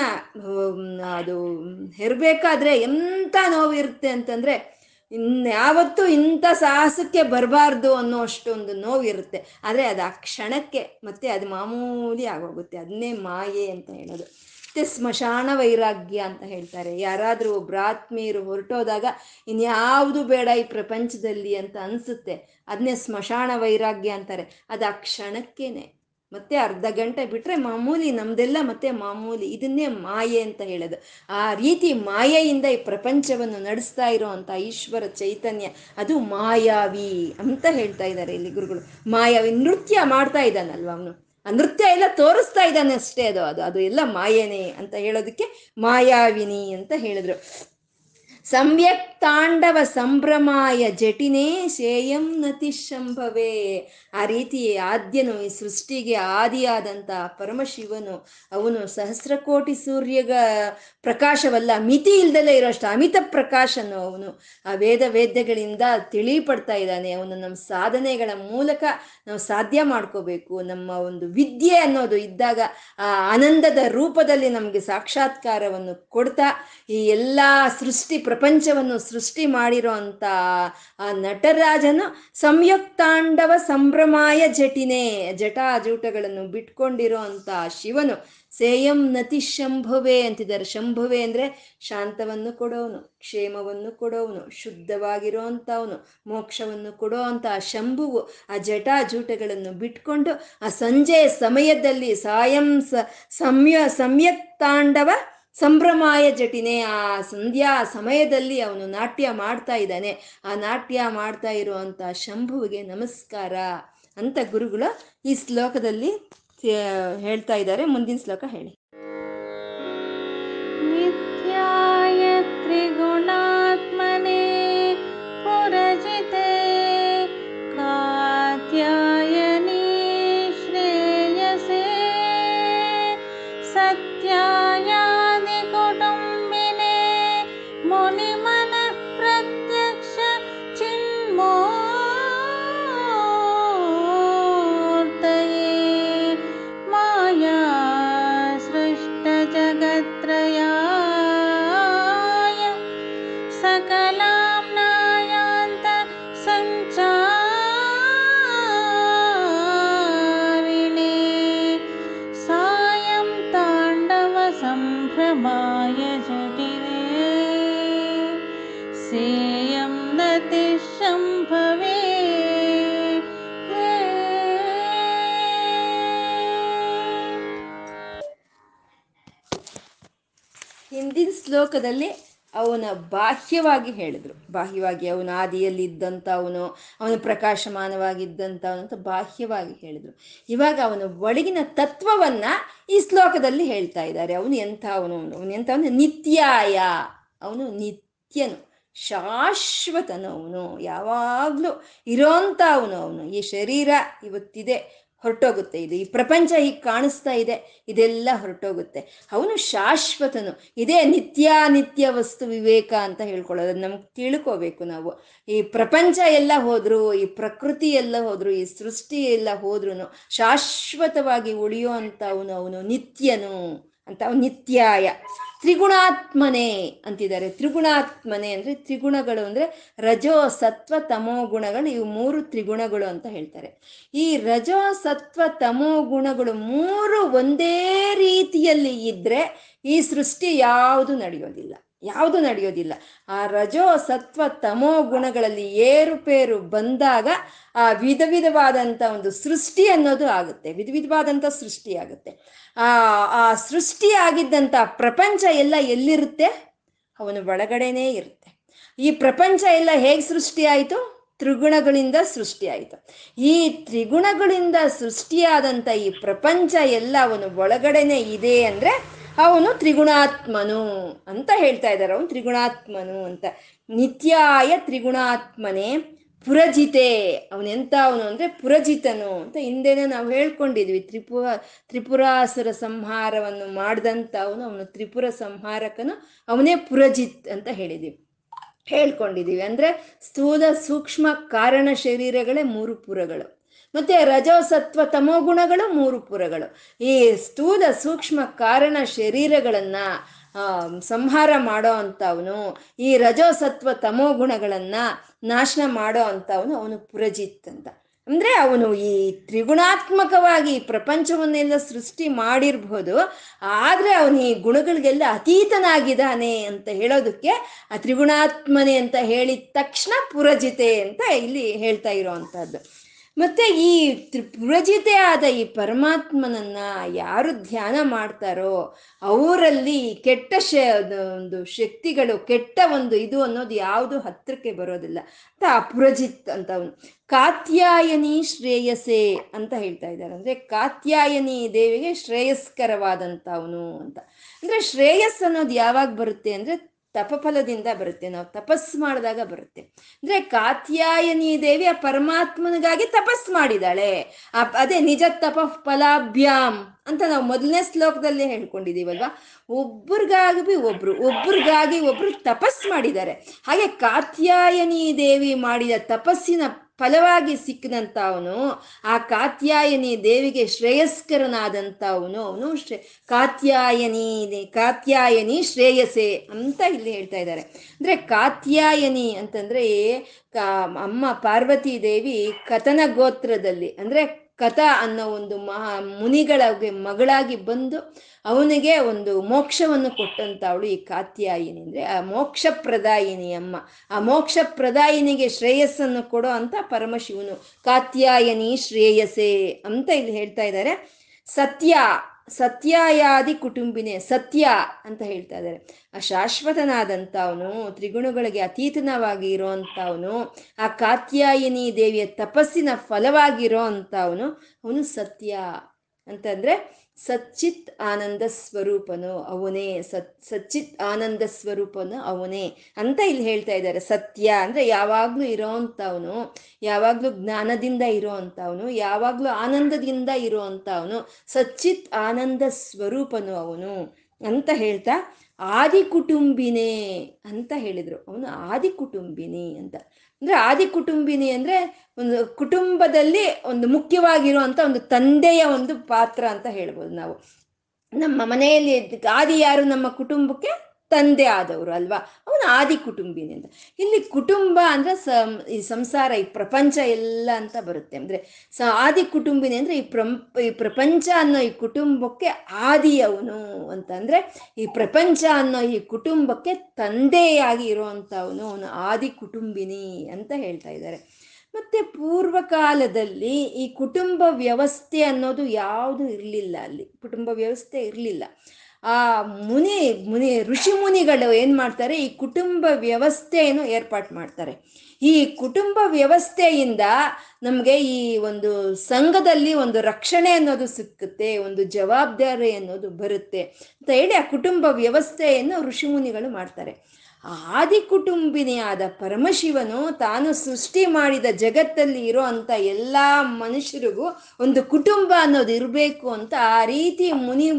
ಅದು ಹೆರ್ಬೇಕಾದ್ರೆ ಎಂಥ ನೋವು ಇರುತ್ತೆ ಅಂತಂದ್ರೆ ಇನ್ಯಾವತ್ತೂ ಇಂಥ ಸಾಹಸಕ್ಕೆ ಬರಬಾರ್ದು ಅನ್ನೋ ಅಷ್ಟೊಂದು ನೋವಿರುತ್ತೆ. ಆದರೆ ಅದು ಆ ಕ್ಷಣಕ್ಕೆ ಮತ್ತೆ ಅದು ಮಾಮೂಲಿ ಆಗೋಗುತ್ತೆ. ಅದನ್ನೇ ಮಾಯೆ ಅಂತ ಹೇಳೋದು. ಮತ್ತೆ ಸ್ಮಶಾನ ವೈರಾಗ್ಯ ಅಂತ ಹೇಳ್ತಾರೆ. ಯಾರಾದರೂ ಒಬ್ರು ಆತ್ಮೀಯರು ಹೊರಟೋದಾಗ ಇನ್ಯಾವುದು ಬೇಡ ಈ ಪ್ರಪಂಚದಲ್ಲಿ ಅಂತ ಅನಿಸುತ್ತೆ. ಅದನ್ನೇ ಸ್ಮಶಾನ ವೈರಾಗ್ಯ ಅಂತಾರೆ. ಅದು ಆ ಕ್ಷಣಕ್ಕೇನೆ. ಮತ್ತೆ ಅರ್ಧ ಗಂಟೆ ಬಿಟ್ಟರೆ ಮಾಮೂಲಿ ನಮ್ದೆಲ್ಲ ಮತ್ತೆ ಮಾಮೂಲಿ ಇದನ್ನೇ ಮಾಯೆ ಅಂತ ಹೇಳೋದು. ಆ ರೀತಿ ಮಾಯೆಯಿಂದ ಈ ಪ್ರಪಂಚವನ್ನು ನಡೆಸ್ತಾ ಇರುವಂತ ಈಶ್ವರ ಚೈತನ್ಯ, ಅದು ಮಾಯಾವಿ ಅಂತ ಹೇಳ್ತಾ ಇದ್ದಾರೆ ಇಲ್ಲಿ ಗುರುಗಳು. ಮಾಯಾವಿ ನೃತ್ಯ ಮಾಡ್ತಾ ಇದ್ದಾನಲ್ವ ಅವನು? ಆ ನೃತ್ಯ ಎಲ್ಲ ತೋರಿಸ್ತಾ ಇದ್ದಾನೆ ಅಷ್ಟೇ ಅದು ಅದು ಅದು ಎಲ್ಲ ಮಾಯೇನೇ ಅಂತ ಹೇಳೋದಕ್ಕೆ ಮಾಯಾವಿನಿ ಅಂತ ಹೇಳಿದ್ರು. ಸಮ್ಯಕ್ ತಾಂಡವ ಸಂಭ್ರಮಾಯ ಜಟಿನೇ ಶೇಯಂ ನತಿಶಂಭವೇ ಆ ರೀತಿ ಆದ್ಯನು ಈ ಸೃಷ್ಟಿಗೆ ಆದಿಯಾದಂಥ ಪರಮಶಿವನು. ಅವನು ಸಹಸ್ರಕೋಟಿ ಸೂರ್ಯಗ ಪ್ರಕಾಶವಲ್ಲ, ಮಿತಿ ಇಲ್ದಲೇ ಇರೋಷ್ಟು ಅಮಿತ ಪ್ರಕಾಶನು ಅವನು. ಆ ವೇದ ವೇದ್ಯಗಳಿಂದ ತಿಳಿಪಡ್ತಾ ಇದ್ದಾನೆ, ಅವನು ನಮ್ಮ ಸಾಧನೆಗಳ ಮೂಲಕ ನಾವು ಸಾಧ್ಯ ಮಾಡ್ಕೋಬೇಕು. ನಮ್ಮ ಒಂದು ವಿದ್ಯೆ ಅನ್ನೋದು ಇದ್ದಾಗ ಆ ಆನಂದದ ರೂಪದಲ್ಲಿ ನಮಗೆ ಸಾಕ್ಷಾತ್ಕಾರವನ್ನು ಕೊಡ್ತಾ ಈ ಎಲ್ಲ ಸೃಷ್ಟಿ ಪ್ರಪಂಚವನ್ನು ಸೃಷ್ಟಿ ಮಾಡಿರೋ ಅಂತ ಆ ನಟರಾಜನು ಸಂಯುಕ್ತಾಂಡವ ಸಂಭ್ರಮಾಯ ಜಟಿನೇ ಜಟಾಜೂಟಗಳನ್ನು ಬಿಟ್ಕೊಂಡಿರೋ ಅಂತ ಶಿವನು. ಸೇಯಂ ನತಿ ಶಂಭುವೆ ಅಂತಿದ್ದಾರೆ. ಶಂಭುವೆ ಅಂದರೆ ಶಾಂತವನ್ನು ಕೊಡೋನು, ಕ್ಷೇಮವನ್ನು ಕೊಡೋವನು ಶುದ್ಧವಾಗಿರೋ ಅಂಥವನು ಮೋಕ್ಷವನ್ನು ಕೊಡೋ ಆ ಶಂಭುವು ಆ ಜಟಾಜೂಟಗಳನ್ನು ಬಿಟ್ಕೊಂಡು ಆ ಸಂಜೆ ಸಮಯದಲ್ಲಿ ಸಾಯಂ ಸಂಯ ಸಮ್ಯಕ್ ತಾಂಡವ ಸಂಭ್ರಮಾಯ ಜಟಿನೆ, ಆ ಸಂಧ್ಯಾ ಸಮಯದಲ್ಲಿ ಅವನು ನಾಟ್ಯ ಮಾಡ್ತಾ ಇದ್ದಾನೆ. ಆ ನಾಟ್ಯ ಮಾಡ್ತಾ ಇರುವಂತ ಶಂಭುವಿಗೆ ನಮಸ್ಕಾರ ಅಂತ ಗುರುಗಳು ಈ ಶ್ಲೋಕದಲ್ಲಿ ಹೇಳ್ತಾ ಇದ್ದಾರೆ. ಮುಂದಿನ ಶ್ಲೋಕ ಹೇಳಿ. ನಿತ್ಯಾಯ ತ್ರಿಗುಣ ಶ್ಲೋಕದಲ್ಲಿ ಅವನ ಬಾಹ್ಯವಾಗಿ ಹೇಳಿದ್ರು. ಬಾಹ್ಯವಾಗಿ ಅವನ ಆದಿಯಲ್ಲಿ ಅವನು ಅವನು ಪ್ರಕಾಶಮಾನವಾಗಿದ್ದಂಥವನು ಅಂತ ಬಾಹ್ಯವಾಗಿ ಹೇಳಿದ್ರು. ಇವಾಗ ಅವನ ಒಳಗಿನ ತತ್ವವನ್ನ ಈ ಶ್ಲೋಕದಲ್ಲಿ ಹೇಳ್ತಾ ಇದ್ದಾರೆ. ಅವನು ಎಂಥ ಅವನು? ಅವನು ಎಂಥವನು ನಿತ್ಯಾಯ. ಅವನು ನಿತ್ಯನು ಶಾಶ್ವತನು ಅವನು ಯಾವಾಗಲೂ ಇರೋಂಥ ಅವನು ಅವನು. ಈ ಶರೀರ ಇವತ್ತಿದೆ. ಹೊರಟೋಗುತ್ತೆ. ಇದು ಈ ಪ್ರಪಂಚ ಈಗ ಕಾಣಿಸ್ತಾ ಇದೆ, ಇದೆಲ್ಲ ಹೊರಟೋಗುತ್ತೆ. ಅವನು ಶಾಶ್ವತನು. ಇದೇ ನಿತ್ಯಾನಿತ್ಯ ವಸ್ತು ವಿವೇಕ ಅಂತ ಹೇಳ್ಕೊಳ್ಳೋದು. ನಮ್ಗೆ ತಿಳ್ಕೋಬೇಕು ನಾವು. ಈ ಪ್ರಪಂಚ ಎಲ್ಲ ಹೋದ್ರು, ಈ ಪ್ರಕೃತಿ ಎಲ್ಲ ಹೋದ್ರು, ಈ ಸೃಷ್ಟಿ ಎಲ್ಲ ಹೋದ್ರು ಶಾಶ್ವತವಾಗಿ ಉಳಿಯೋ ಅಂತ ಅವನು ಅವನು ನಿತ್ಯನು ಅಂತ, ಅವನು ನಿತ್ಯಾಯ. ತ್ರಿಗುಣಾತ್ಮನೆ ಅಂತಿದ್ದಾರೆ. ತ್ರಿಗುಣಾತ್ಮನೆ ಅಂದ್ರೆ ತ್ರಿಗುಣಗಳು ಅಂದ್ರೆ ರಜೋ, ಸತ್ವ, ತಮೋ ಗುಣಗಳು, ಇವು ಮೂರು ತ್ರಿಗುಣಗಳು ಅಂತ ಹೇಳ್ತಾರೆ. ಈ ರಜೋ, ಸತ್ವ, ತಮೋ ಗುಣಗಳು ಮೂರು ಒಂದೇ ರೀತಿಯಲ್ಲಿ ಇದ್ದರೆ ಈ ಸೃಷ್ಟಿ ಯಾವುದು ನಡೆಯೋದಿಲ್ಲ. ಯಾವುದು ನಡೆಯೋದಿಲ್ಲ. ಆ ರಜೋ ಸತ್ವ ತಮೋ ಗುಣಗಳಲ್ಲಿ ಏರುಪೇರು ಬಂದಾಗ ಆ ವಿಧ ವಿಧವಾದಂಥ ಒಂದು ಸೃಷ್ಟಿ ಅನ್ನೋದು ಆಗುತ್ತೆ. ವಿಧ ವಿಧವಾದಂಥ ಸೃಷ್ಟಿ ಆಗುತ್ತೆ. ಆ ಆ ಸೃಷ್ಟಿ ಆಗಿದ್ದಂಥ ಪ್ರಪಂಚ ಎಲ್ಲ ಎಲ್ಲಿರುತ್ತೆ? ಅವನು ಒಳಗಡೆನೇ ಇರುತ್ತೆ. ಈ ಪ್ರಪಂಚ ಎಲ್ಲ ಹೇಗೆ ಸೃಷ್ಟಿ ಆಯಿತು? ತ್ರಿಗುಣಗಳಿಂದ ಸೃಷ್ಟಿ ಆಯಿತು. ಈ ತ್ರಿಗುಣಗಳಿಂದ ಸೃಷ್ಟಿಯಾದಂಥ ಈ ಪ್ರಪಂಚ ಎಲ್ಲ ಅವನು ಒಳಗಡೆನೆ ಇದೆ ಅಂದರೆ ಅವನು ತ್ರಿಗುಣಾತ್ಮನು ಅಂತ ಹೇಳ್ತಾ ಇದ್ದಾರೆ. ಅವನು ತ್ರಿಗುಣಾತ್ಮನು ಅಂತ. ನಿತ್ಯಾಯ ತ್ರಿಗುಣಾತ್ಮನೇ ಪುರಜಿತೆ. ಅವನೆಂತ ಅವನು ಅಂದ್ರೆ ಪುರಜಿತನು ಅಂತ ಹಿಂದೆನೆ ನಾವು ಹೇಳ್ಕೊಂಡಿದ್ವಿ. ತ್ರಿಪುರ, ತ್ರಿಪುರಾಸುರ ಸಂಹಾರವನ್ನು ಮಾಡಿದಂತ ಅವನು ಅವನು ತ್ರಿಪುರ ಸಂಹಾರಕನು. ಅವನೇ ಪುರಜಿತ್ ಅಂತ ಹೇಳಿದ್ವಿ. ಹೇಳ್ಕೊಂಡಿದ್ದೀವಿ ಅಂದ್ರೆ ಸ್ಥೂಲ ಸೂಕ್ಷ್ಮ ಕಾರಣ ಶರೀರಗಳೇ ಮೂರು ಪುರಗಳು. ಮತ್ತೆ ರಜೋಸತ್ವ ತಮೋ ಗುಣಗಳು, ಮೂರು ಪುರಗಳು. ಈ ಸ್ಥೂಲ ಸೂಕ್ಷ್ಮ ಕಾರಣ ಶರೀರಗಳನ್ನ ಸಂಹಾರ ಮಾಡೋ ಅಂಥವನು ಈ ರಜೋಸತ್ವ ತಮೋ ಗುಣಗಳನ್ನ ನಾಶನ ಮಾಡೋ ಅಂಥವನು ಅವನು ಪುರಜಿತ್ ಅಂತ. ಅಂದ್ರೆ ಅವನು ಈ ತ್ರಿಗುಣಾತ್ಮಕವಾಗಿ ಪ್ರಪಂಚವನ್ನೆಲ್ಲ ಸೃಷ್ಟಿ ಮಾಡಿರ್ಬೋದು, ಆದ್ರೆ ಅವನು ಈ ಗುಣಗಳಿಗೆಲ್ಲ ಅತೀತನಾಗಿದ್ದಾನೆ ಅಂತ ಹೇಳೋದಕ್ಕೆ ಆ ತ್ರಿಗುಣಾತ್ಮನೆ ಅಂತ ಹೇಳಿದ ತಕ್ಷಣ ಪುರಜಿತೆ ಅಂತ ಇಲ್ಲಿ ಹೇಳ್ತಾ ಇರೋವಂಥದ್ದು ಮತ್ತೆ ಈ ತ್ರಿಪುರಜಿತೆ ಆದ ಈ ಪರಮಾತ್ಮನನ್ನ ಯಾರು ಧ್ಯಾನ ಮಾಡ್ತಾರೋ ಅವರಲ್ಲಿ ಕೆಟ್ಟ ಶ, ಒಂದು ಶಕ್ತಿಗಳು, ಕೆಟ್ಟ ಒಂದು ಇದು ಅನ್ನೋದು ಯಾವುದು ಹತ್ತಿರಕ್ಕೆ ಬರೋದಿಲ್ಲ. ಅಂತ ಅಪುರಜಿತ್ ಅಂತ ಅವನು ಕಾತ್ಯಾಯನಿ ಶ್ರೇಯಸೆ ಅಂತ ಹೇಳ್ತಾ ಇದ್ದಾರೆ. ಅಂದ್ರೆ ಕಾತ್ಯಾಯನಿ ದೇವಿಗೆ ಶ್ರೇಯಸ್ಕರವಾದಂಥವನು ಅಂತ. ಅಂದ್ರೆ ಶ್ರೇಯಸ್ ಅನ್ನೋದು ಯಾವಾಗ ಬರುತ್ತೆ ಅಂದ್ರೆ ತಪಫಲದಿಂದ ಬರುತ್ತೆ, ನಾವು ತಪಸ್ ಮಾಡಿದಾಗ ಬರುತ್ತೆ. ಅಂದ್ರೆ ಕಾತ್ಯಾಯನಿ ದೇವಿ ಆ ಪರಮಾತ್ಮನಿಗಾಗಿ ತಪಸ್ ಮಾಡಿದಾಳೆ ಅದೇ ನಿಜ ತಪ ಫಲಾಭ್ಯಾಮ್ ಅಂತ ನಾವು ಮೊದಲನೇ ಶ್ಲೋಕದಲ್ಲಿ ಹೇಳ್ಕೊಂಡಿದೀವಲ್ವಾ ಒಬ್ರಿಗಾಗಿ ಒಬ್ರು ಒಬ್ಬರಿಗಾಗಿ ಒಬ್ರು ತಪಸ್ ಮಾಡಿದ್ದಾರೆ. ಹಾಗೆ ಕಾತ್ಯಾಯನಿ ದೇವಿ ಮಾಡಿದ ತಪಸ್ಸಿನ ಫಲವಾಗಿ ಸಿಕ್ಕಿದಂಥವನು ಆ ಕಾತ್ಯಾಯನಿ ದೇವಿಗೆ ಶ್ರೇಯಸ್ಕರನಾದಂಥವನು ಅವನು ಶ್ರೇ, ಕಾತ್ಯಾಯನಿ ಕಾತ್ಯಾಯನಿ ಶ್ರೇಯಸೆ ಅಂತ ಇಲ್ಲಿ ಹೇಳ್ತಾ ಇದ್ದಾರೆ. ಅಂದ್ರೆ ಕಾತ್ಯಾಯನಿ ಅಂತಂದ್ರೆ, ಕಾ, ಅಮ್ಮ ಪಾರ್ವತಿ ದೇವಿ ಕಥನ ಗೋತ್ರದಲ್ಲಿ, ಅಂದ್ರೆ ಕಥ ಅನ್ನೋ ಒಂದು ಮಹಾ ಮುನಿಗಳಿಗೆ ಮಗಳಾಗಿ ಬಂದು ಅವನಿಗೆ ಒಂದು ಮೋಕ್ಷವನ್ನು ಕೊಟ್ಟಂತ ಅವಳು ಈ ಕಾತ್ಯಾಯಿನಿ ಅಂದ್ರೆ, ಆ ಮೋಕ್ಷ ಪ್ರದಾಯಿನಿ ಅಮ್ಮ ಆ ಮೋಕ್ಷ ಪ್ರದಾಯಿನಿಗೆ ಶ್ರೇಯಸ್ಸನ್ನು ಕೊಡೋ ಅಂತ ಪರಮಶಿವನು, ಕಾತ್ಯಾಯನಿ ಶ್ರೇಯಸೆ ಅಂತ ಇಲ್ಲಿ ಹೇಳ್ತಾ ಇದ್ದಾರೆ. ಸತ್ಯ ಸತ್ಯಾಯಾದಿ ಕುಟುಂಬಿನೇ ಸತ್ಯ ಅಂತ ಹೇಳ್ತಾ ಇದ್ದಾರೆ. ಆ ಶಾಶ್ವತನಾದಂಥ ಅವನು ತ್ರಿಗುಣಗಳಿಗೆ ಅತೀತನವಾಗಿ ಇರೋವಂಥವನು, ಆ ಕಾತ್ಯಾಯಿನಿ ದೇವಿಯ ತಪಸ್ಸಿನ ಫಲವಾಗಿರೋ ಅಂಥವನು ಅವನು ಸತ್ಯ. ಅಂತಂದ್ರೆ ಸಚ್ಚಿತ್ ಆನಂದ ಸ್ವರೂಪನು ಅವನೇ, ಸತ್, ಸಚ್ಚಿತ್ ಆನಂದ ಸ್ವರೂಪನು ಅವನೇ ಅಂತ ಇಲ್ಲಿ ಹೇಳ್ತಾ ಇದ್ದಾರೆ. ಸತ್ಯ ಅಂದ್ರೆ ಯಾವಾಗ್ಲೂ ಇರೋ ಯಾವಾಗ್ಲೂ ಜ್ಞಾನದಿಂದ ಇರೋ ಅಂಥವನು ಯಾವಾಗ್ಲೂ ಆನಂದದಿಂದ ಇರೋ ಸಚ್ಚಿತ್ ಆನಂದ ಸ್ವರೂಪನು ಅವನು ಅಂತ ಹೇಳ್ತಾ ಆದಿ ಕುಟುಂಬಿನೇ ಅಂತ ಹೇಳಿದ್ರು. ಅವನು ಆದಿ ಕುಟುಂಬಿನಿ ಅಂತ. ಅಂದ್ರೆ ಆದಿ ಕುಟುಂಬಿನಿ ಅಂದ್ರೆ ಒಂದು ಕುಟುಂಬದಲ್ಲಿ ಒಂದು ಮುಖ್ಯವಾಗಿರುವಂಥ ಒಂದು ತಂದೆಯ ಒಂದು ಪಾತ್ರ ಅಂತ ಹೇಳ್ಬೋದು ನಾವು. ನಮ್ಮ ಮನೆಯಲ್ಲಿ ಆದಿ ಯಾರು? ನಮ್ಮ ಕುಟುಂಬಕ್ಕೆ ತಂದೆ ಆದವರು ಅಲ್ವಾ? ಅವನು ಆದಿ ಕುಟುಂಬಿನಿ ಅಂತ. ಇಲ್ಲಿ ಕುಟುಂಬ ಅಂದ್ರೆ ಸಂ, ಈ ಸಂಸಾರ, ಈ ಪ್ರಪಂಚ ಎಲ್ಲ ಅಂತ ಬರುತ್ತೆ. ಅಂದ್ರೆ ಸ, ಆದಿ ಕುಟುಂಬಿನಿ ಅಂದ್ರೆ ಈ ಈ ಪ್ರಪಂಚ ಅನ್ನೋ ಈ ಕುಟುಂಬಕ್ಕೆ ಆದಿ ಅವನು ಅಂತ ಅಂದ್ರೆ ಈ ಪ್ರಪಂಚ ಅನ್ನೋ ಈ ಕುಟುಂಬಕ್ಕೆ ತಂದೆಯಾಗಿ ಇರುವಂಥವನು ಅವನು ಆದಿ ಕುಟುಂಬಿನಿ ಅಂತ ಹೇಳ್ತಾ ಇದ್ದಾರೆ. ಮತ್ತೆ ಪೂರ್ವಕಾಲದಲ್ಲಿ ಈ ಕುಟುಂಬ ವ್ಯವಸ್ಥೆ ಅನ್ನೋದು ಯಾವುದು ಇರಲಿಲ್ಲ ಅಲ್ಲಿ. ಕುಟುಂಬ ವ್ಯವಸ್ಥೆ ಇರಲಿಲ್ಲ. ಆ ಮುನಿ ಮುನಿ, ಋಷಿ ಮುನಿಗಳು ಏನು ಮಾಡ್ತಾರೆ? ಈ ಕುಟುಂಬ ವ್ಯವಸ್ಥೆಯನ್ನು ಏರ್ಪಾಟ್ ಮಾಡ್ತಾರೆ. ಈ ಕುಟುಂಬ ವ್ಯವಸ್ಥೆಯಿಂದ ನಮಗೆ ಈ ಒಂದು ಸಂಘದಲ್ಲಿ ಒಂದು ರಕ್ಷಣೆ ಅನ್ನೋದು ಸಿಕ್ಕುತ್ತೆ, ಒಂದು ಜವಾಬ್ದಾರಿ ಅನ್ನೋದು ಬರುತ್ತೆ ಅಂತ ಹೇಳಿ ಆ ಕುಟುಂಬ ವ್ಯವಸ್ಥೆಯನ್ನು ಋಷಿಮುನಿಗಳು ಮಾಡ್ತಾರೆ. ಆದಿ ಕುಟುಂಬಿನಿಯಾದ ಪರಮಶಿವನು ತಾನು ಸೃಷ್ಟಿ ಮಾಡಿದ ಜಗತ್ತಲ್ಲಿ ಇರೋ ಅಂಥ ಎಲ್ಲ ಮನುಷ್ಯರಿಗೂ ಒಂದು ಕುಟುಂಬ ಅನ್ನೋದು ಇರಬೇಕು ಅಂತ ಆ ರೀತಿ ಮುನಿ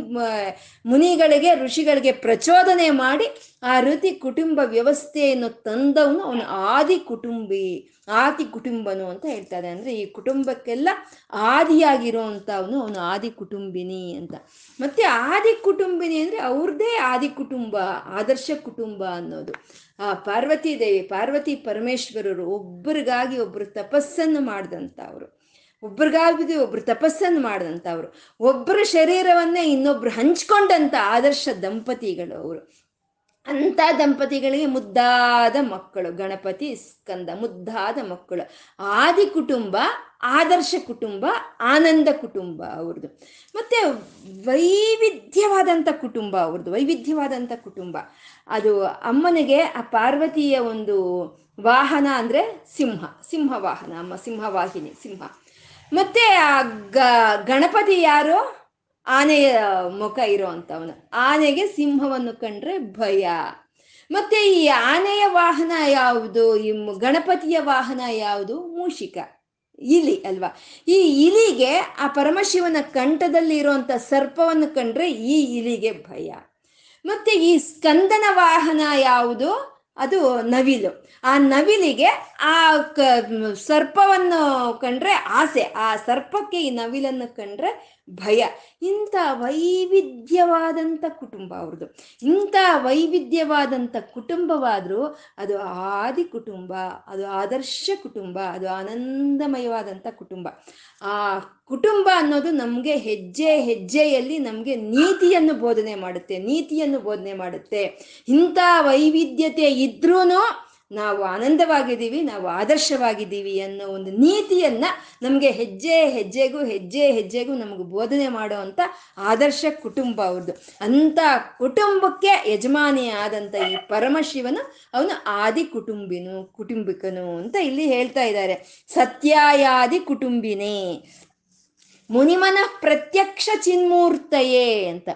ಮುನಿಗಳಿಗೆ, ಋಷಿಗಳಿಗೆ ಪ್ರಚೋದನೆ ಮಾಡಿ ಆ ರೀತಿ ಕುಟುಂಬ ವ್ಯವಸ್ಥೆಯನ್ನು ತಂದವನು ಅವನು ಆದಿ ಕುಟುಂಬಿ, ಆದಿ ಕುಟುಂಬನು ಅಂತ ಹೇಳ್ತಾರೆ. ಅಂದ್ರೆ ಈ ಕುಟುಂಬಕ್ಕೆಲ್ಲ ಆದಿಯಾಗಿರುವಂಥವನು ಅವನು ಆದಿ ಕುಟುಂಬಿನಿ ಅಂತ. ಮತ್ತೆ ಆದಿ ಕುಟುಂಬಿನಿ ಅಂದ್ರೆ ಅವ್ರದ್ದೇ ಆದಿ ಕುಟುಂಬ, ಆದರ್ಶ ಕುಟುಂಬ ಅನ್ನೋದು. ಆ ಪಾರ್ವತಿ ದೇವಿ, ಪಾರ್ವತಿ ಪರಮೇಶ್ವರರು ಒಬ್ಬರಿಗಾಗಿ ಒಬ್ಬರು ತಪಸ್ಸನ್ನು ಮಾಡಿದಂಥವ್ರು. ಒಬ್ರಿಗಾಗಿ ಒಬ್ರು ತಪಸ್ಸನ್ನು ಮಾಡಿದಂಥವ್ರು. ಒಬ್ಬರ ಶರೀರವನ್ನೇ ಇನ್ನೊಬ್ರು ಹಂಚ್ಕೊಂಡಂಥ ಆದರ್ಶ ದಂಪತಿಗಳು ಅವರು. ಅಂಥ ದಂಪತಿಗಳಿಗೆ ಮುದ್ದಾದ ಮಕ್ಕಳು, ಗಣಪತಿ ಸ್ಕಂದ ಮುದ್ದಾದ ಮಕ್ಕಳು. ಆದಿ ಕುಟುಂಬ, ಆದರ್ಶ ಕುಟುಂಬ, ಆನಂದ ಕುಟುಂಬ ಅವ್ರದ್ದು. ಮತ್ತೆ ವೈವಿಧ್ಯವಾದಂಥ ಕುಟುಂಬ ಅವ್ರದ್ದು ವೈವಿಧ್ಯವಾದಂಥ ಕುಟುಂಬ. ಅದು ಅಮ್ಮನಿಗೆ ಆ ಪಾರ್ವತಿಯ ಒಂದು ವಾಹನ ಅಂದರೆ ಸಿಂಹ ಸಿಂಹ ವಾಹನ, ಅಮ್ಮ ಸಿಂಹವಾಹಿನಿ ಸಿಂಹ. ಮತ್ತೆ ಆ ಗಣಪತಿ ಯಾರು? ಆನೆಯ ಮುಖ ಇರೋ ಅಂಥವನು ಆನೆಗೆ ಸಿಂಹವನ್ನು ಕಂಡ್ರೆ ಭಯ. ಮತ್ತೆ ಈ ಆನೆಯ ವಾಹನ ಯಾವುದು? ಈ ಗಣಪತಿಯ ವಾಹನ ಯಾವುದು? ಮೂಷಿಕ. ಇಲಿ ಅಲ್ವಾ? ಈ ಇಲಿಗೆ ಆ ಪರಮಶಿವನ ಕಂಠದಲ್ಲಿ ಇರುವಂತ ಸರ್ಪವನ್ನು ಕಂಡ್ರೆ ಈ ಇಲಿಗೆ ಭಯ. ಮತ್ತೆ ಈ ಸ್ಕಂದನ ವಾಹನ ಯಾವುದು? ಅದು ನವಿಲು. ಆ ನವಿಲಿಗೆ ಆ ಸರ್ಪವನ್ನು ಕಂಡ್ರೆ ಆಸೆ. ಆ ಸರ್ಪಕ್ಕೆ ಈ ನವಿಲನ್ನು ಕಂಡ್ರೆ ಭಯ. ಇಂಥ ವೈವಿಧ್ಯವಾದಂಥ ಕುಟುಂಬ ಅವ್ರದ್ದು ಇಂಥ ವೈವಿಧ್ಯವಾದಂಥ ಕುಟುಂಬವಾದರೂ ಅದು ಆದಿ ಕುಟುಂಬ, ಅದು ಆದರ್ಶ ಕುಟುಂಬ, ಅದು ಆನಂದಮಯವಾದಂಥ ಕುಟುಂಬ. ಆ ಕುಟುಂಬ ಅನ್ನೋದು ನಮಗೆ ಹೆಜ್ಜೆ ಹೆಜ್ಜೆಯಲ್ಲಿ ನಮಗೆ ನೀತಿಯನ್ನು ಬೋಧನೆ ಮಾಡುತ್ತೆ, ನೀತಿಯನ್ನು ಬೋಧನೆ ಮಾಡುತ್ತೆ. ಇಂಥ ವೈವಿಧ್ಯತೆ ಇದ್ರೂ ನಾವು ಆನಂದವಾಗಿದ್ದೀವಿ, ನಾವು ಆದರ್ಶವಾಗಿದ್ದೀವಿ ಅನ್ನೋ ಒಂದು ನೀತಿಯನ್ನ ನಮಗೆ ಹೆಜ್ಜೆ ಹೆಜ್ಜೆಗೂ ಹೆಜ್ಜೆ ಹೆಜ್ಜೆಗೂ ನಮಗೆ ಬೋಧನೆ ಮಾಡೋ ಅಂತ ಆದರ್ಶ ಕುಟುಂಬ ಅವ್ರದ್ದು ಅಂತ ಕುಟುಂಬಕ್ಕೆ ಯಜಮಾನಿ ಆದಂಥ ಈ ಪರಮಶಿವನು ಅವನು ಆದಿ ಕುಟುಂಬಿನು, ಕುಟುಂಬಿಕನು ಅಂತ ಇಲ್ಲಿ ಹೇಳ್ತಾ ಇದ್ದಾರೆ. ಸತ್ಯಾಯಾದಿ ಕುಟುಂಬಿನೇ. ಮುನಿಮನ ಪ್ರತ್ಯಕ್ಷ ಚಿನ್ಮೂರ್ತಯೇ ಅಂತ.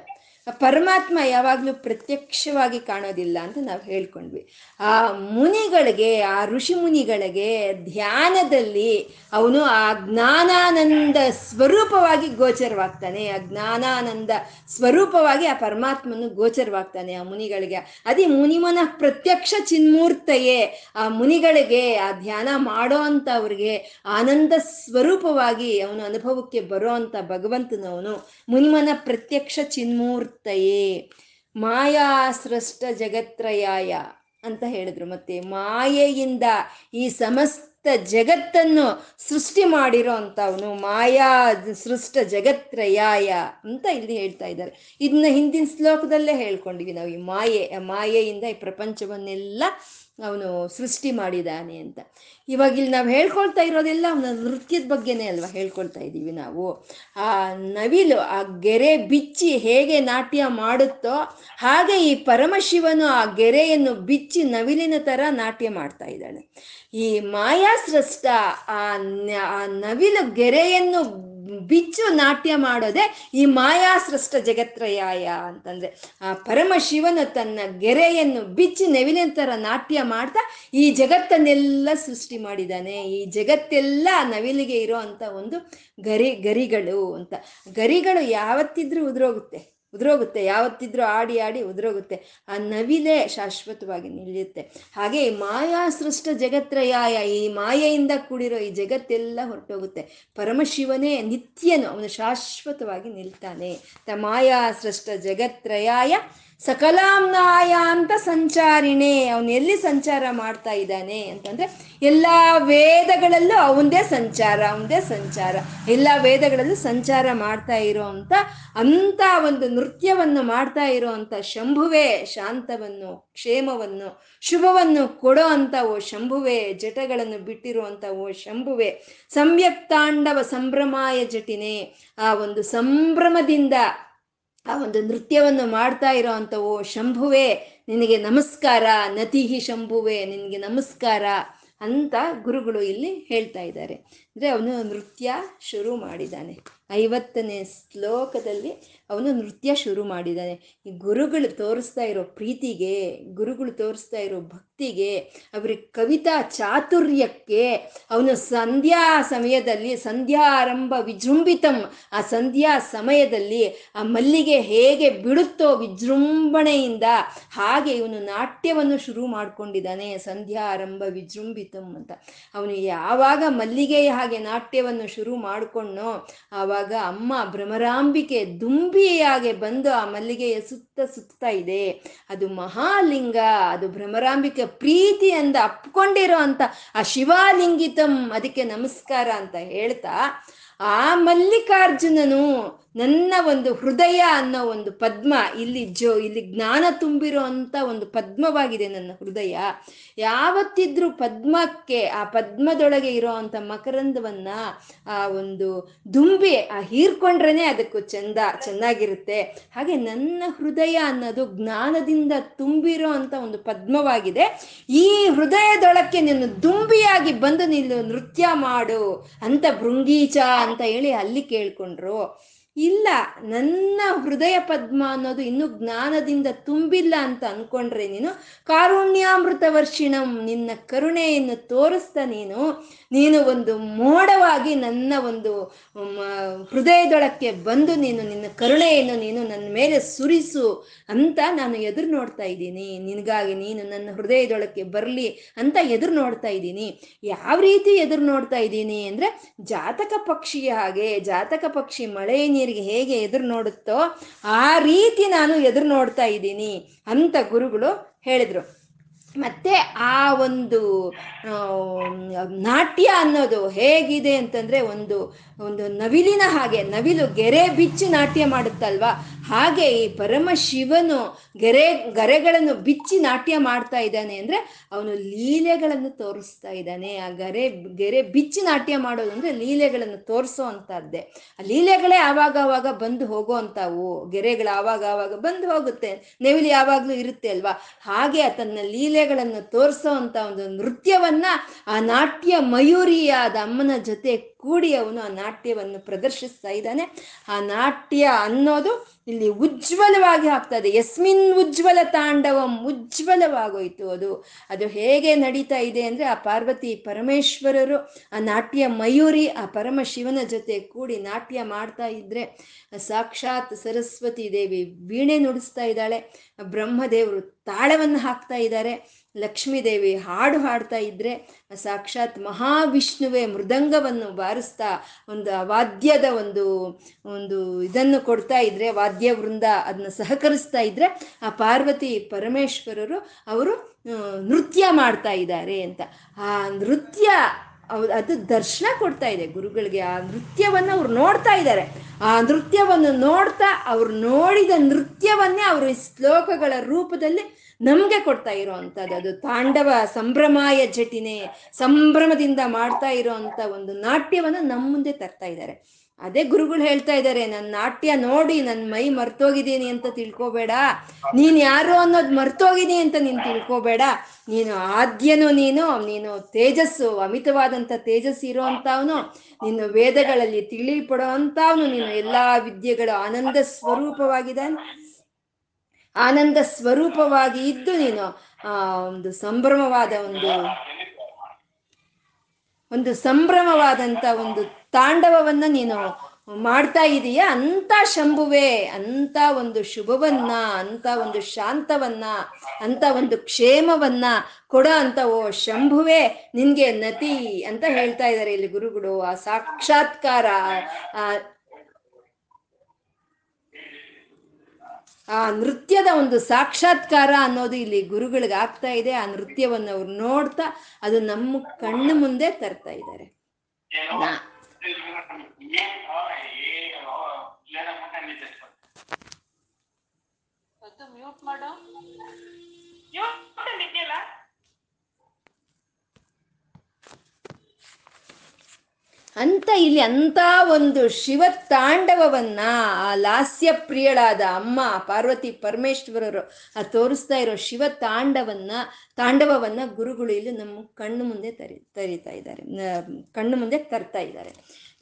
ಪರಮಾತ್ಮ ಯಾವಾಗಲೂ ಪ್ರತ್ಯಕ್ಷವಾಗಿ ಕಾಣೋದಿಲ್ಲ ಅಂತ ನಾವು ಹೇಳ್ಕೊಂಡ್ವಿ. ಆ ಮುನಿಗಳಿಗೆ, ಆ ಋಷಿ ಮುನಿಗಳಿಗೆ ಧ್ಯಾನದಲ್ಲಿ ಅವನು ಆ ಜ್ಞಾನಾನಂದ ಸ್ವರೂಪವಾಗಿ ಗೋಚರವಾಗ್ತಾನೆ. ಆ ಜ್ಞಾನಾನಂದ ಸ್ವರೂಪವಾಗಿ ಆ ಪರಮಾತ್ಮನು ಗೋಚರವಾಗ್ತಾನೆ ಆ ಮುನಿಗಳಿಗೆ. ಅದೇ ಮುನಿಮನ ಪ್ರತ್ಯಕ್ಷ ಚಿನ್ಮೂರ್ತಯೇ ಆ ಮುನಿಗಳಿಗೆ ಆ ಧ್ಯಾನ ಮಾಡೋ ಅಂಥವ್ರಿಗೆ ಆನಂದ ಸ್ವರೂಪವಾಗಿ ಅವನು ಅನುಭವಕ್ಕೆ ಬರೋ ಅಂತ ಭಗವಂತನವನು ಮುನಿಮನ ಪ್ರತ್ಯಕ್ಷ ಚಿನ್ಮೂರ್ತಯೇ ಮಾಯಾ ಸೃಷ್ಟ ಜಗತ್ರಯಾಯ ಅಂತ ಹೇಳಿದ್ರು. ಮತ್ತೆ ಮಾಯೆಯಿಂದ ಈ ಸಮಸ್ತ ಜಗತ್ತನ್ನು ಸೃಷ್ಟಿ ಮಾಡಿರೋ ಅಂತವನು ಮಾಯಾ ಸೃಷ್ಟ ಜಗತ್ರಯಾಯ ಅಂತ ಇಲ್ಲಿ ಹೇಳ್ತಾ ಇದ್ದಾರೆ. ಇದನ್ನ ಹಿಂದಿನ ಶ್ಲೋಕದಲ್ಲೇ ಹೇಳ್ಕೊಂಡಿವಿ ನಾವು ಈ ಮಾಯೆ ಮಾಯೆಯಿಂದ ಈ ಪ್ರಪಂಚವನ್ನೆಲ್ಲ ಅವನು ಸೃಷ್ಟಿ ಮಾಡಿದ್ದಾನೆ ಅಂತ. ಇವಾಗ ಇಲ್ಲಿ ನಾವು ಹೇಳ್ಕೊಳ್ತಾ ಇರೋದೆಲ್ಲ ಅವನ ನೃತ್ಯದ ಬಗ್ಗೆನೇ ಅಲ್ವಾ ಹೇಳ್ಕೊಳ್ತಾ ಇದ್ದೀವಿ ನಾವು. ಆ ನವಿಲು, ಆ ಗೆರೆ ಬಿಚ್ಚಿ ಹೇಗೆ ನಾಟ್ಯ ಮಾಡುತ್ತೋ ಹಾಗೆ ಈ ಪರಮಶಿವನು ಆ ಗೆರೆಯನ್ನು ಬಿಚ್ಚಿ ನವಿಲಿನ ಥರ ನಾಟ್ಯ ಮಾಡ್ತಾ ಇದ್ದಾನೆ. ಈ ಮಾಯಾ ಸೃಷ್ಟ ಆ ಆ ನವಿಲು ಗೆರೆಯನ್ನು ಬಿಚ್ಚು ನಾಟ್ಯ ಮಾಡೋದೆ ಈ ಮಾಯಾ ಸೃಷ್ಟ ಜಗತ್ರಯಾಯ ಅಂತಂದ್ರೆ. ಆ ಪರಮಶಿವನು ತನ್ನ ಗೆರೆಯನ್ನು ಬಿಚ್ಚಿ ನೆವಿನ ಥರ ನಾಟ್ಯ ಮಾಡ್ತಾ ಈ ಜಗತ್ತನ್ನೆಲ್ಲ ಸೃಷ್ಟಿ ಮಾಡಿದ್ದಾನೆ ಈ ಜಗತ್ತೆಲ್ಲ ನವಿಲಿಗೆ ಇರೋ ಅಂತ ಒಂದು ಗರಿ ಗರಿಗಳು ಅಂತ. ಗರಿಗಳು ಯಾವತ್ತಿದ್ರೂ ಉದುರೋಗುತ್ತೆ. ಉದುರೋಗುತ್ತೆ. ಯಾವತ್ತಿದ್ರೂ ಆಡಿ ಆಡಿ ಉದುರೋಗುತ್ತೆ. ಆ ನವಿಲೆ ಶಾಶ್ವತವಾಗಿ ನಿಲ್ಲುತ್ತೆ. ಹಾಗೆ ಮಾಯಾ ಸೃಷ್ಟ ಜಗತ್ರಯಾಯ, ಈ ಮಾಯೆಯಿಂದ ಕೂಡಿರೋ ಈ ಜಗತ್ತೆಲ್ಲ ಹೊರಟೋಗುತ್ತೆ. ಪರಮಶಿವನೇ ನಿತ್ಯನು ಅವನು ಶಾಶ್ವತವಾಗಿ ನಿಲ್ತಾನೆ. ತ ಮಾಯಾ ಸೃಷ್ಟ ಜಗತ್ರಯಾಯ ಸಕಲಾಂನಾಯ ಅಂತ ಸಂಚಾರಿಣೆ, ಅವನು ಎಲ್ಲಿ ಸಂಚಾರ ಮಾಡ್ತಾ ಇದ್ದಾನೆ ಅಂತಂದ್ರೆ ಎಲ್ಲ ವೇದಗಳಲ್ಲೂ ಅವನದೇ ಸಂಚಾರ ಅವನದೇ ಸಂಚಾರ. ಎಲ್ಲ ವೇದಗಳಲ್ಲೂ ಸಂಚಾರ ಮಾಡ್ತಾ ಇರೋವಂಥ ಅಂತ ಒಂದು ನೃತ್ಯವನ್ನು ಮಾಡ್ತಾ ಇರೋವಂಥ ಶಂಭುವೇ ಶಾಂತವನ್ನು, ಕ್ಷೇಮವನ್ನು, ಶುಭವನ್ನು ಕೊಡೋ ಅಂತ ಓ ಶಂಭುವೆ, ಜಟಗಳನ್ನು ಬಿಟ್ಟಿರುವಂಥ ಓ ಶಂಭುವೆ ಸಂಯಕ್ತಾಂಡವ ಸಂಭ್ರಮಾಯ ಜಟಿನೇ, ಆ ಒಂದು ಸಂಭ್ರಮದಿಂದ ಆ ಒಂದು ನೃತ್ಯವನ್ನು ಮಾಡ್ತಾ ಇರೋ ಅಂಥ ಓ ಶಂಭುವೆ, ನಿನಗೆ ನಮಸ್ಕಾರ, ನತಿಹಿ ಶಂಭುವೆ, ನಿನಗೆ ನಮಸ್ಕಾರ ಅಂತ ಗುರುಗಳು ಇಲ್ಲಿ ಹೇಳ್ತಾ ಇದ್ದಾರೆ. ಅಂದರೆ ಅವನು ನೃತ್ಯ ಶುರು ಮಾಡಿದ್ದಾನೆ. ಐವತ್ತನೇ ಶ್ಲೋಕದಲ್ಲಿ ಅವನು ನೃತ್ಯ ಶುರು ಮಾಡಿದ್ದಾನೆ ಈ ಗುರುಗಳು ತೋರಿಸ್ತಾ ಇರೋ ಪ್ರೀತಿಗೆ, ಗುರುಗಳು ತೋರಿಸ್ತಾ ಇರೋ ಭಕ್ತಿಗೆ ಅವ್ರಿಗೆ ಕವಿತಾ ಚಾತುರ್ಯಕ್ಕೆ ಅವನು ಸಂಧ್ಯಾ ಸಮಯದಲ್ಲಿ ಸಂಧ್ಯಾರಂಭ ವಿಜೃಂಭಿತಂ, ಆ ಸಂಧ್ಯಾ ಸಮಯದಲ್ಲಿ ಆ ಮಲ್ಲಿಗೆ ಹೇಗೆ ಬಿಡುತ್ತೋ ವಿಜೃಂಭಣೆಯಿಂದ ಹಾಗೆ ಇವನು ನಾಟ್ಯವನ್ನು ಶುರು ಮಾಡಿಕೊಂಡಿದ್ದಾನೆ, ಸಂಧ್ಯಾ ಆರಂಭ ವಿಜೃಂಭಿತಂ ಅಂತ. ಅವನು ಯಾವಾಗ ಮಲ್ಲಿಗೆಯ ಹಾಗೆ ನಾಟ್ಯವನ್ನು ಶುರು ಮಾಡಿಕೊಂಡೋ ಆವಾಗ ಅಮ್ಮ ಭ್ರಮರಾಂಬಿಕೆ ದುಂಬಿಯಾಗೆ ಬಂದು ಆ ಮಲ್ಲಿಗೆಯ ಸುತ್ತ ಸುತ್ತಾ ಇದೆ. ಅದು ಮಹಾಲಿಂಗ, ಅದು ಭ್ರಮರಾಂಬಿಕೆ ಪ್ರೀತಿ ಅಂದ ಅಪ್ಕೊಂಡಿರೋ ಅಂತ ಆ ಶಿವಾಲಿಂಗಿತಂ, ಅದಕ್ಕೆ ನಮಸ್ಕಾರ ಅಂತ ಹೇಳ್ತಾ, ಆ ಮಲ್ಲಿಕಾರ್ಜುನನು ನನ್ನ ಒಂದು ಹೃದಯ ಅನ್ನೋ ಒಂದು ಪದ್ಮ, ಇಲ್ಲಿ ಜೋ, ಇಲ್ಲಿ ಜ್ಞಾನ ತುಂಬಿರೋ ಅಂತ ಒಂದು ಪದ್ಮವಾಗಿದೆ ನನ್ನ ಹೃದಯ. ಯಾವತ್ತಿದ್ರೂ ಪದ್ಮಕ್ಕೆ, ಆ ಪದ್ಮದೊಳಗೆ ಇರೋ ಅಂಥ ಮಕರಂದವನ್ನ, ಆ ಒಂದು ದುಂಬಿ, ಆ ಹೀರ್ಕೊಂಡ್ರೇನೆ ಅದಕ್ಕೂ ಚಂದ, ಚೆನ್ನಾಗಿರುತ್ತೆ. ಹಾಗೆ ನನ್ನ ಹೃದಯ ಅನ್ನೋದು ಜ್ಞಾನದಿಂದ ತುಂಬಿರೋ ಅಂತ ಒಂದು ಪದ್ಮವಾಗಿದೆ. ಈ ಹೃದಯದೊಳಕ್ಕೆ ನೀನು ದುಂಬಿಯಾಗಿ ಬಂದು ನೀನು ನೃತ್ಯ ಮಾಡು ಅಂತ ಭೃಂಗೀಚ ಅಂತ ಹೇಳಿ ಅಲ್ಲಿ ಕೇಳ್ಕೊಂಡ್ರು. ಇಲ್ಲ, ನನ್ನ ಹೃದಯ ಪದ್ಮ ಅನ್ನೋದು ಇನ್ನೂ ಜ್ಞಾನದಿಂದ ತುಂಬಿಲ್ಲ ಅಂತ ಅನ್ಕೊಂಡ್ರೆ ನೀನು ಕಾರುಣ್ಯಾಮೃತ ವರ್ಷಿಣಂ ನಿನ್ನ ಕರುಣೆಯನ್ನು ತೋರಿಸ್ತಾ ನೀನು ನೀನು ಒಂದು ಮೋಡವಾಗಿ ನನ್ನ ಒಂದು ಹೃದಯದೊಳಕ್ಕೆ ಬಂದು ನೀನು ನಿನ್ನ ಕರುಣೆಯನ್ನು ನೀನು ನನ್ನ ಮೇಲೆ ಸುರಿಸು ಅಂತ ನಾನು ಎದುರು ನೋಡ್ತಾ ಇದ್ದೀನಿ. ನಿನಗಾಗಿ ನೀನು ನನ್ನ ಹೃದಯದೊಳಕ್ಕೆ ಬರಲಿ ಅಂತ ಎದುರು ನೋಡ್ತಾ ಇದ್ದೀನಿ. ಯಾವ ರೀತಿ ಎದುರು ನೋಡ್ತಾ ಇದ್ದೀನಿ ಅಂದರೆ, ಜಾತಕ ಪಕ್ಷಿಯ ಹಾಗೆ, ಜಾತಕ ಪಕ್ಷಿ ಮಳೆ ನೀರಿಗೆ ಹೇಗೆ ಎದುರು ನೋಡುತ್ತೋ ಆ ರೀತಿ ನಾನು ಎದುರು ನೋಡ್ತಾ ಇದ್ದೀನಿ ಅಂತ ಗುರುಗಳು ಹೇಳಿದರು. ಮತ್ತೆ ಆ ಒಂದು ನಾಟ್ಯ ಅನ್ನೋದು ಹೇಗಿದೆ ಅಂತಂದ್ರೆ ಒಂದು ಒಂದು ನವಿಲಿನ ಹಾಗೆ, ನವಿಲು ಗೆರೆ ಬಿಚ್ಚಿ ನಾಟ್ಯ ಮಾಡುತ್ತಲ್ವಾ? ಹಾಗೆ ಈ ಪರಮ ಶಿವನು ಗೆರೆ, ಗರೆಗಳನ್ನು ಬಿಚ್ಚಿ ನಾಟ್ಯ ಮಾಡ್ತಾ ಇದ್ದಾನೆ ಅಂದ್ರೆ ಅವನು ಲೀಲೆಗಳನ್ನು ತೋರಿಸ್ತಾ ಇದ್ದಾನೆ. ಆ ಗರೆ, ಗೆರೆ ಬಿಚ್ಚಿ ನಾಟ್ಯ ಮಾಡೋದು ಅಂದ್ರೆ ಲೀಲೆಗಳನ್ನು ತೋರಿಸೋ ಅಂತದ್ದೇ ಆ ಲೀಲೆಗಳೇ ಆವಾಗ ಆವಾಗ ಬಂದು ಹೋಗೋ ಅಂತಾವು ಗೆರೆಗಳು ಆವಾಗ ಆವಾಗ ಬಂದು ಹೋಗುತ್ತೆ. ನೆವಿಲಿ ಯಾವಾಗ್ಲೂ ಇರುತ್ತೆ ಅಲ್ವಾ? ಹಾಗೆ ತನ್ನ ಲೀಲೆಗಳನ್ನು ತೋರಿಸೋ ಅಂತ ಒಂದು ನೃತ್ಯವನ್ನ ಆ ನಾಟ್ಯ ಮಯೂರಿಯಾದ ಅಮ್ಮನ ಜೊತೆ ಕೂಡಿ ಅವನು ನಾಟ್ಯವನ್ನು ಪ್ರದರ್ಶಿಸ್ತಾ ಇದ್ದಾನೆ. ಆ ನಾಟ್ಯ ಅನ್ನೋದು ಇಲ್ಲಿ ಉಜ್ವಲವಾಗಿ ಆಗ್ತದೆ. ಯಸ್ಮಿನ್ ಉಜ್ವಲ ತಾಂಡವಂ ಉಜ್ವಲವಾಗೋಯ್ತು ಅದು. ಅದು ಹೇಗೆ ನಡೀತಾ ಇದೆ ಅಂದ್ರೆ ಆ ಪಾರ್ವತಿ ಪರಮೇಶ್ವರರು, ಆ ನಾಟ್ಯ ಮಯೂರಿ, ಆ ಪರಮ ಶಿವನ ಜೊತೆ ಕೂಡಿ ನಾಟ್ಯ ಮಾಡ್ತಾ ಇದ್ರೆ ಸಾಕ್ಷಾತ್ ಸರಸ್ವತಿ ದೇವಿ ವೀಣೆ ನುಡಿಸ್ತಾ ಇದ್ದಾಳೆ. ಬ್ರಹ್ಮದೇವರು ತಾಳವನ್ನು ಹಾಕ್ತಾ ಇದ್ದಾರೆ. ಲಕ್ಷ್ಮೀದೇವಿ ಹಾಡು ಹಾಡ್ತಾ ಇದ್ರೆ ಸಾಕ್ಷಾತ್ ಮಹಾವಿಷ್ಣುವೆ ಮೃದಂಗವನ್ನು ಬಾರಿಸ್ತಾ ಒಂದು ವಾದ್ಯದ ಒಂದು ಒಂದು ಇದನ್ನು ಕೊಡ್ತಾ ಇದ್ರೆ, ವಾದ್ಯ ವೃಂದ ಅದನ್ನ ಸಹಕರಿಸ್ತಾ ಇದ್ರೆ ಆ ಪಾರ್ವತಿ ಪರಮೇಶ್ವರರು ಅವರು ನೃತ್ಯ ಮಾಡ್ತಾ ಇದ್ದಾರೆ ಅಂತ. ಆ ನೃತ್ಯ ಅದು ದರ್ಶನ ಕೊಡ್ತಾ ಇದೆ ಗುರುಗಳಿಗೆ. ಆ ನೃತ್ಯವನ್ನು ಅವ್ರು ನೋಡ್ತಾ ಇದ್ದಾರೆ. ಆ ನೃತ್ಯವನ್ನು ನೋಡ್ತಾ ಅವ್ರು ನೋಡಿದ ನೃತ್ಯವನ್ನೇ ಅವರು ಶ್ಲೋಕಗಳ ರೂಪದಲ್ಲಿ ನಮ್ಗೆ ಕೊಡ್ತಾ ಇರೋ ಅಂಥದ್ದು ಅದು ತಾಂಡವ ಸಂಭ್ರಮಾಯ ಜಟಿನೇ, ಸಂಭ್ರಮದಿಂದ ಮಾಡ್ತಾ ಇರೋ ಅಂತ ಒಂದು ನಾಟ್ಯವನ್ನು ನಮ್ಮ ಮುಂದೆ ತರ್ತಾ ಇದ್ದಾರೆ. ಅದೇ ಗುರುಗಳು ಹೇಳ್ತಾ ಇದ್ದಾರೆ ನನ್ನ ನಾಟ್ಯ ನೋಡಿ ನನ್ನ ಮೈ ಮರ್ತೋಗಿದ್ದೀನಿ ಅಂತ ತಿಳ್ಕೊಬೇಡ. ನೀನ್ ಯಾರು ಅನ್ನೋದು ಮರ್ತೋಗಿದ್ದೀನಿ ಅಂತ ನೀನು ತಿಳ್ಕೊಬೇಡ. ನೀನು ಆದ್ಯನು ನೀನು ನೀನು ತೇಜಸ್ಸು, ಅಮಿತವಾದಂಥ ತೇಜಸ್ಸು ಇರೋ ಅಂತವ್ನು ನೀನು ವೇದಗಳಲ್ಲಿ ತಿಳಿಪಡೋ ಅಂಥವನು. ನೀನು ಎಲ್ಲಾ ವಿದ್ಯೆಗಳ ಆನಂದ ಸ್ವರೂಪವಾಗಿದ್ದಾನೆ. ಆನಂದ ಸ್ವರೂಪವಾಗಿ ಇದ್ದು ನೀನು, ಆ, ಒಂದು ಸಂಭ್ರಮವಾದ ಒಂದು ಒಂದು ಸಂಭ್ರಮವಾದಂತ ಒಂದು ತಾಂಡವವನ್ನ ನೀನು ಮಾಡ್ತಾ ಇದೀಯ? ಅಂತ ಶಂಭುವೆ ಅಂತ ಒಂದು ಶುಭವನ್ನ ಅಂತ ಒಂದು ಶಾಂತವನ್ನ ಅಂತ ಒಂದು ಕ್ಷೇಮವನ್ನ ಕೊಡೋ ಅಂತ ಓ ಶಂಭುವೆ, ನಿನ್ಗೆ ನತಿ ಅಂತ ಹೇಳ್ತಾ ಇದ್ದಾರೆ ಇಲ್ಲಿ ಗುರುಗಳು. ಆ ಸಾಕ್ಷಾತ್ಕಾರ ಆ ನೃತ್ಯದ ಒಂದು ಸಾಕ್ಷಾತ್ಕಾರ ಅನ್ನೋದು ಇಲ್ಲಿ ಗುರುಗಳಿಗೆ ಆಗ್ತಾ ಇದೆ. ಆ ನೃತ್ಯವನ್ನು ಅವ್ರು ನೋಡ್ತಾ ಅದು ನಮ್ಮ ಕಣ್ಣು ಮುಂದೆ ತರ್ತಾ ಇದ್ದಾರೆ. ಮ್ಯೂಟ್ ಮಾಡೋ. ಮ್ಯೂಟ್ ಅಂತ ಇಲ್ಲಿ ಅಂತ ಒಂದು ಶಿವ ತಾಂಡವವನ್ನ ಆ ಲಾಸ್ಯ ಪ್ರಿಯಳಾದ ಅಮ್ಮ ಪಾರ್ವತಿ ಪರಮೇಶ್ವರರು, ಆ ತೋರಿಸ್ತಾ ಇರೋ ಶಿವ ತಾಂಡವನ್ನ, ತಾಂಡವವನ್ನ ಗುರುಗಳು ಇಲ್ಲಿ ನಮ್ಮ ಕಣ್ಣು ಮುಂದೆ ತರಿ, ತರಿತಾ ಇದ್ದಾರೆ. ಕಣ್ಣು ಮುಂದೆ ತರ್ತಾ ಇದ್ದಾರೆ.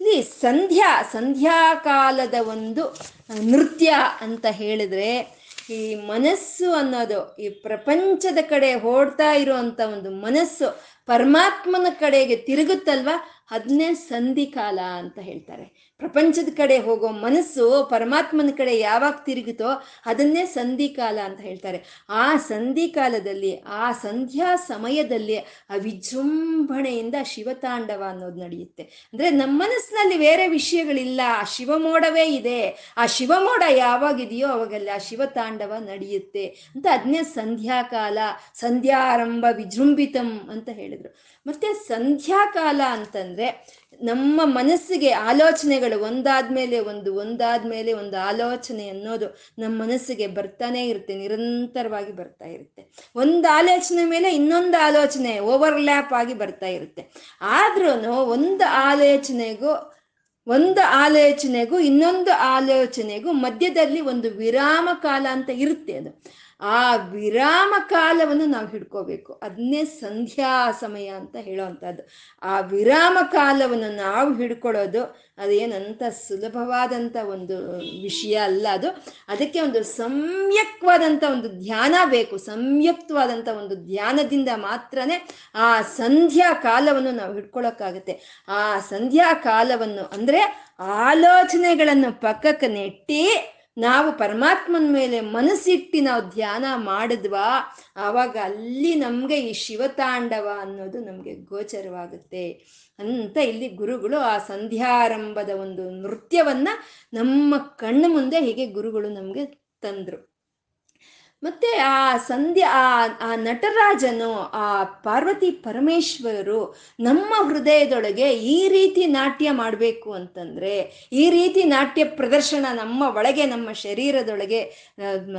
ಇಲ್ಲಿ ಸಂಧ್ಯಾ ಸಂಧ್ಯಾಕಾಲದ ಒಂದು ನೃತ್ಯ ಅಂತ ಹೇಳಿದ್ರೆ ಈ ಮನಸ್ಸು ಅನ್ನೋದು, ಈ ಪ್ರಪಂಚದ ಕಡೆ ಓಡ್ತಾ ಇರುವಂತ ಒಂದು ಮನಸ್ಸು ಪರಮಾತ್ಮನ ಕಡೆಗೆ ತಿರುಗುತ್ತಲ್ವಾ? ಅದನ್ನೇ ಸಂಧಿಕಾಲ ಅಂತ ಹೇಳ್ತಾರೆ. ಪ್ರಪಂಚದ ಕಡೆ ಹೋಗೋ ಮನಸ್ಸು ಪರಮಾತ್ಮನ ಕಡೆ ಯಾವಾಗ ತಿರುಗುತ್ತೋ ಅದನ್ನೇ ಸಂಧಿಕಾಲ ಅಂತ ಹೇಳ್ತಾರೆ. ಆ ಸಂಧಿಕಾಲದಲ್ಲಿ ಆ ಸಂಧ್ಯಾ ಸಮಯದಲ್ಲಿ ಆ ವಿಜೃಂಭಣೆಯಿಂದ ಶಿವತಾಂಡವ ಅನ್ನೋದು ನಡೆಯುತ್ತೆ. ಅಂದ್ರೆ ನಮ್ಮ ಮನಸ್ಸಿನಲ್ಲಿ ಬೇರೆ ವಿಷಯಗಳಿಲ್ಲ. ಆ ಶಿವಮೋಡವೇ ಇದೆ. ಆ ಶಿವಮೋಡ ಯಾವಾಗಿದೆಯೋ ಅವಾಗಲ್ಲಿ ಆ ಶಿವತಾಂಡವ ನಡೆಯುತ್ತೆ ಅಂತ ಅದನ್ನೇ ಸಂಧ್ಯಾಕಾಲ ಸಂಧ್ಯಾರಂಭ ವಿಜೃಂಭಿತಂ ಅಂತ ಹೇಳಿದ್ರು. ಮತ್ತೆ ಸಂಧ್ಯಾಕಾಲ ಅಂತಂದ್ರೆ ನಮ್ಮ ಮನಸ್ಸಿಗೆ ಆಲೋಚನೆಗಳು ಒಂದಾದ್ಮೇಲೆ ಒಂದು ಒಂದಾದ್ಮೇಲೆ ಒಂದು ಆಲೋಚನೆ ಅನ್ನೋದು ನಮ್ಮ ಮನಸ್ಸಿಗೆ ಬರ್ತಾನೆ ಇರುತ್ತೆ, ನಿರಂತರವಾಗಿ ಬರ್ತಾ ಇರುತ್ತೆ. ಒಂದು ಆಲೋಚನೆ ಮೇಲೆ ಇನ್ನೊಂದು ಆಲೋಚನೆ ಓವರ್ಲ್ಯಾಪ್ ಆಗಿ ಬರ್ತಾ ಇರುತ್ತೆ. ಆದ್ರೂ ಒಂದು ಆಲೋಚನೆಗೂ ಒಂದು ಆಲೋಚನೆಗೂ ಇನ್ನೊಂದು ಆಲೋಚನೆಗೂ ಮಧ್ಯದಲ್ಲಿ ಒಂದು ವಿರಾಮ ಕಾಲ ಅಂತ ಇರುತ್ತೆ ಅದು. ಆ ವಿರಾಮ ಕಾಲವನ್ನು ನಾವು ಹಿಡ್ಕೋಬೇಕು. ಅದನ್ನೇ ಸಂಧ್ಯಾ ಸಮಯ ಅಂತ ಹೇಳೋವಂಥದ್ದು ಆ ವಿರಾಮ ಕಾಲವನ್ನು ನಾವು ಹಿಡ್ಕೊಳ್ಳೋದು ಅದೇನಂತ ಸುಲಭವಾದಂಥ ಒಂದು ವಿಷಯ ಅಲ್ಲ ಅದು. ಅದಕ್ಕೆ ಒಂದು ಸಮ್ಯಕ್ವಾದಂಥ ಒಂದು ಧ್ಯಾನ ಬೇಕು. ಸಂಯುಕ್ತವಾದಂಥ ಒಂದು ಧ್ಯಾನದಿಂದ ಮಾತ್ರನೇ ಆ ಸಂಧ್ಯಾ ಕಾಲವನ್ನು ನಾವು ಹಿಡ್ಕೊಳ್ಳೋಕ್ಕಾಗುತ್ತೆ. ಆ ಸಂಧ್ಯಾ ಕಾಲವನ್ನು ಅಂದರೆ ಆಲೋಚನೆಗಳನ್ನು ಪಕ್ಕಕ್ಕೆ ನೆಟ್ಟಿ ನಾವು ಪರಮಾತ್ಮನ ಮೇಲೆ ಮನಸ್ಸಿಟ್ಟು ನಾವು ಧ್ಯಾನ ಮಾಡಿದ್ವಾ, ಆವಾಗ ಅಲ್ಲಿ ನಮಗೆ ಈ ಶಿವತಾಂಡವ ಅನ್ನೋದು ನಮಗೆ ಗೋಚರವಾಗುತ್ತೆ. ಅಂತ ಇಲ್ಲಿ ಗುರುಗಳು ಆ ಸಂಧ್ಯಾರಂಭದ ಒಂದು ನೃತ್ಯವನ್ನ ನಮ್ಮ ಕಣ್ಣು ಮುಂದೆ ಹೀಗೆ ಗುರುಗಳು ನಮಗೆ ತಂದ್ರು. ಮತ್ತೆ ಆ ಸಂಧ್ಯ, ಆ ನಟರಾಜನು, ಆ ಪಾರ್ವತಿ ಪರಮೇಶ್ವರರು ನಮ್ಮ ಹೃದಯದೊಳಗೆ ಈ ರೀತಿ ನಾಟ್ಯ ಮಾಡಬೇಕು ಅಂತಂದ್ರೆ, ಈ ರೀತಿ ನಾಟ್ಯ ಪ್ರದರ್ಶನ ನಮ್ಮ ಒಳಗೆ, ನಮ್ಮ ಶರೀರದೊಳಗೆ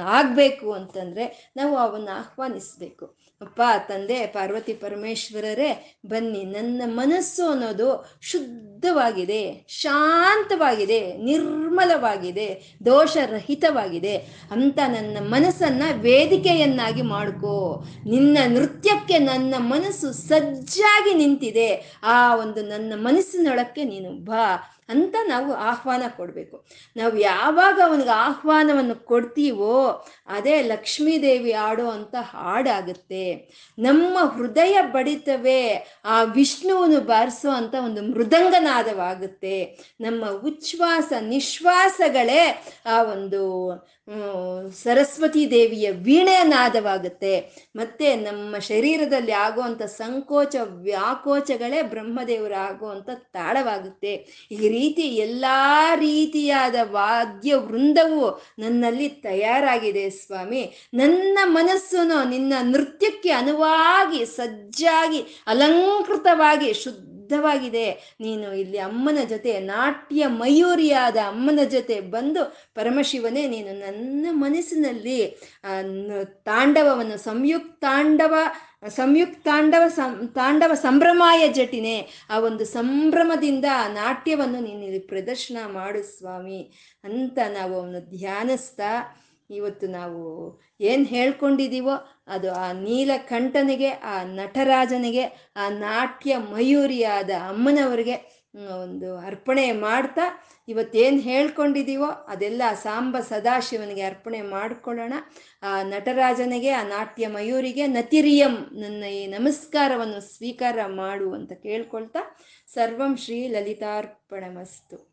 ಆಗಬೇಕು ಅಂತಂದ್ರೆ ನಾವು ಅವನ್ನ ಆಹ್ವಾನಿಸ್ಬೇಕು. ಅಪ್ಪ, ತಂದೆ ಪಾರ್ವತಿ ಪರಮೇಶ್ವರರೇ, ಬನ್ನಿ, ನನ್ನ ಮನಸ್ಸು ಅನ್ನೋದು ಶುದ್ಧವಾಗಿದೆ, ಶಾಂತವಾಗಿದೆ, ನಿರ್ಮಲವಾಗಿದೆ, ದೋಷರಹಿತವಾಗಿದೆ. ಅಂತ ನನ್ನ ಮನಸ್ಸನ್ನ ವೇದಿಕೆಯನ್ನಾಗಿ ಮಾಡ್ಕೋ. ನಿನ್ನ ನೃತ್ಯಕ್ಕೆ ನನ್ನ ಮನಸ್ಸು ಸಜ್ಜಾಗಿ ನಿಂತಿದೆ. ಆ ಒಂದು ನನ್ನ ಮನಸ್ಸಿನೊಳಕ್ಕೆ ನೀನು ಬಾ ಅಂತ ನಾವು ಆಹ್ವಾನ ಕೊಡಬೇಕು. ನಾವು ಯಾವಾಗ ಅವನಿಗೆ ಆಹ್ವಾನವನ್ನು ಕೊಡ್ತೀವೋ, ಅದೇ ಲಕ್ಷ್ಮೀದೇವಿ ಆಡೋ ಅಂತ ಹಾಡಾಗುತ್ತೆ. ನಮ್ಮ ಹೃದಯ ಬಡಿತವೇ ಆ ವಿಷ್ಣುವನ್ನು ಬಾರಿಸೋ ಅಂತ ಒಂದು ಮೃದಂಗನಾದವಾಗುತ್ತೆ ನಮ್ಮ ಉಚ್ಛ್ವಾಸ, ನಿಶ್ವಾಸಗಳೇ ಆ ಒಂದು ಸರಸ್ವತಿ ದೇವಿಯ ವೀಣೆಯ ನಾದವಾಗುತ್ತೆ ಮತ್ತೆ ನಮ್ಮ ಶರೀರದಲ್ಲಿ ಆಗುವಂಥ ಸಂಕೋಚ, ವ್ಯಾಕೋಚಗಳೇ ಬ್ರಹ್ಮದೇವರ ಆಗುವಂಥ ತಾಳವಾಗುತ್ತೆ. ಈ ರೀತಿ ಎಲ್ಲ ರೀತಿಯಾದ ವಾದ್ಯ ವೃಂದವು ನನ್ನಲ್ಲಿ ತಯಾರಾಗಿದೆ ಸ್ವಾಮಿ. ನನ್ನ ಮನಸ್ಸನ್ನು ನಿನ್ನ ನೃತ್ಯಕ್ಕೆ ಅನುವಾಗಿ, ಸಜ್ಜಾಗಿ, ಅಲಂಕೃತವಾಗಿ ಶುದ್ಧವಾಗಿದೆ. ನೀನು ಇಲ್ಲಿ ಅಮ್ಮನ ಜೊತೆ, ನಾಟ್ಯ ಮಯೂರಿಯಾದ ಅಮ್ಮನ ಜೊತೆ ಬಂದು ಪರಮಶಿವನೇ, ನೀನು ನನ್ನ ಮನಸ್ಸಿನಲ್ಲಿ ತಾಂಡವವನ್ನು ಸಂಯುಕ್ತಾಂಡವ ಸಂಯುಕ್ತಾಂಡವ ಸಂ, ತಾಂಡವ ಸಂಭ್ರಮಾಯ ಜಟಿನೇ, ಆ ಒಂದು ಸಂಭ್ರಮದಿಂದ ಆ ನಾಟ್ಯವನ್ನು ನೀನು ಇಲ್ಲಿ ಪ್ರದರ್ಶನ ಮಾಡು ಸ್ವಾಮಿ. ಅಂತ ನಾವು ಅವನು ಧ್ಯಾನಿಸ್ತಾ ಇವತ್ತು ನಾವು ಏನು ಹೇಳ್ಕೊಂಡಿದ್ದೀವೋ ಅದು ಆ ನೀಲಕಂಠನಿಗೆ, ಆ ನಟರಾಜನಿಗೆ, ಆ ನಾಟ್ಯ ಮಯೂರಿಯಾದ ಅಮ್ಮನವರಿಗೆ ಒಂದು ಅರ್ಪಣೆ ಮಾಡ್ತಾ ಇವತ್ತೇನು ಹೇಳ್ಕೊಂಡಿದ್ದೀವೋ ಅದೆಲ್ಲ ಸಾಂಬ ಸದಾಶಿವನಿಗೆ ಅರ್ಪಣೆ ಮಾಡಿಕೊಳ್ಳೋಣ. ಆ ನಟರಾಜನಿಗೆ, ಆ ನಾಟ್ಯ ಮಯೂರಿಗೆ ನತಿರಿಯಂ ನನ್ನ ಈ ನಮಸ್ಕಾರವನ್ನು ಸ್ವೀಕಾರ ಮಾಡು ಅಂತ ಕೇಳ್ಕೊಳ್ತಾ ಸರ್ವಂ ಶ್ರೀ ಲಲಿತಾರ್ಪಣಮಸ್ತು.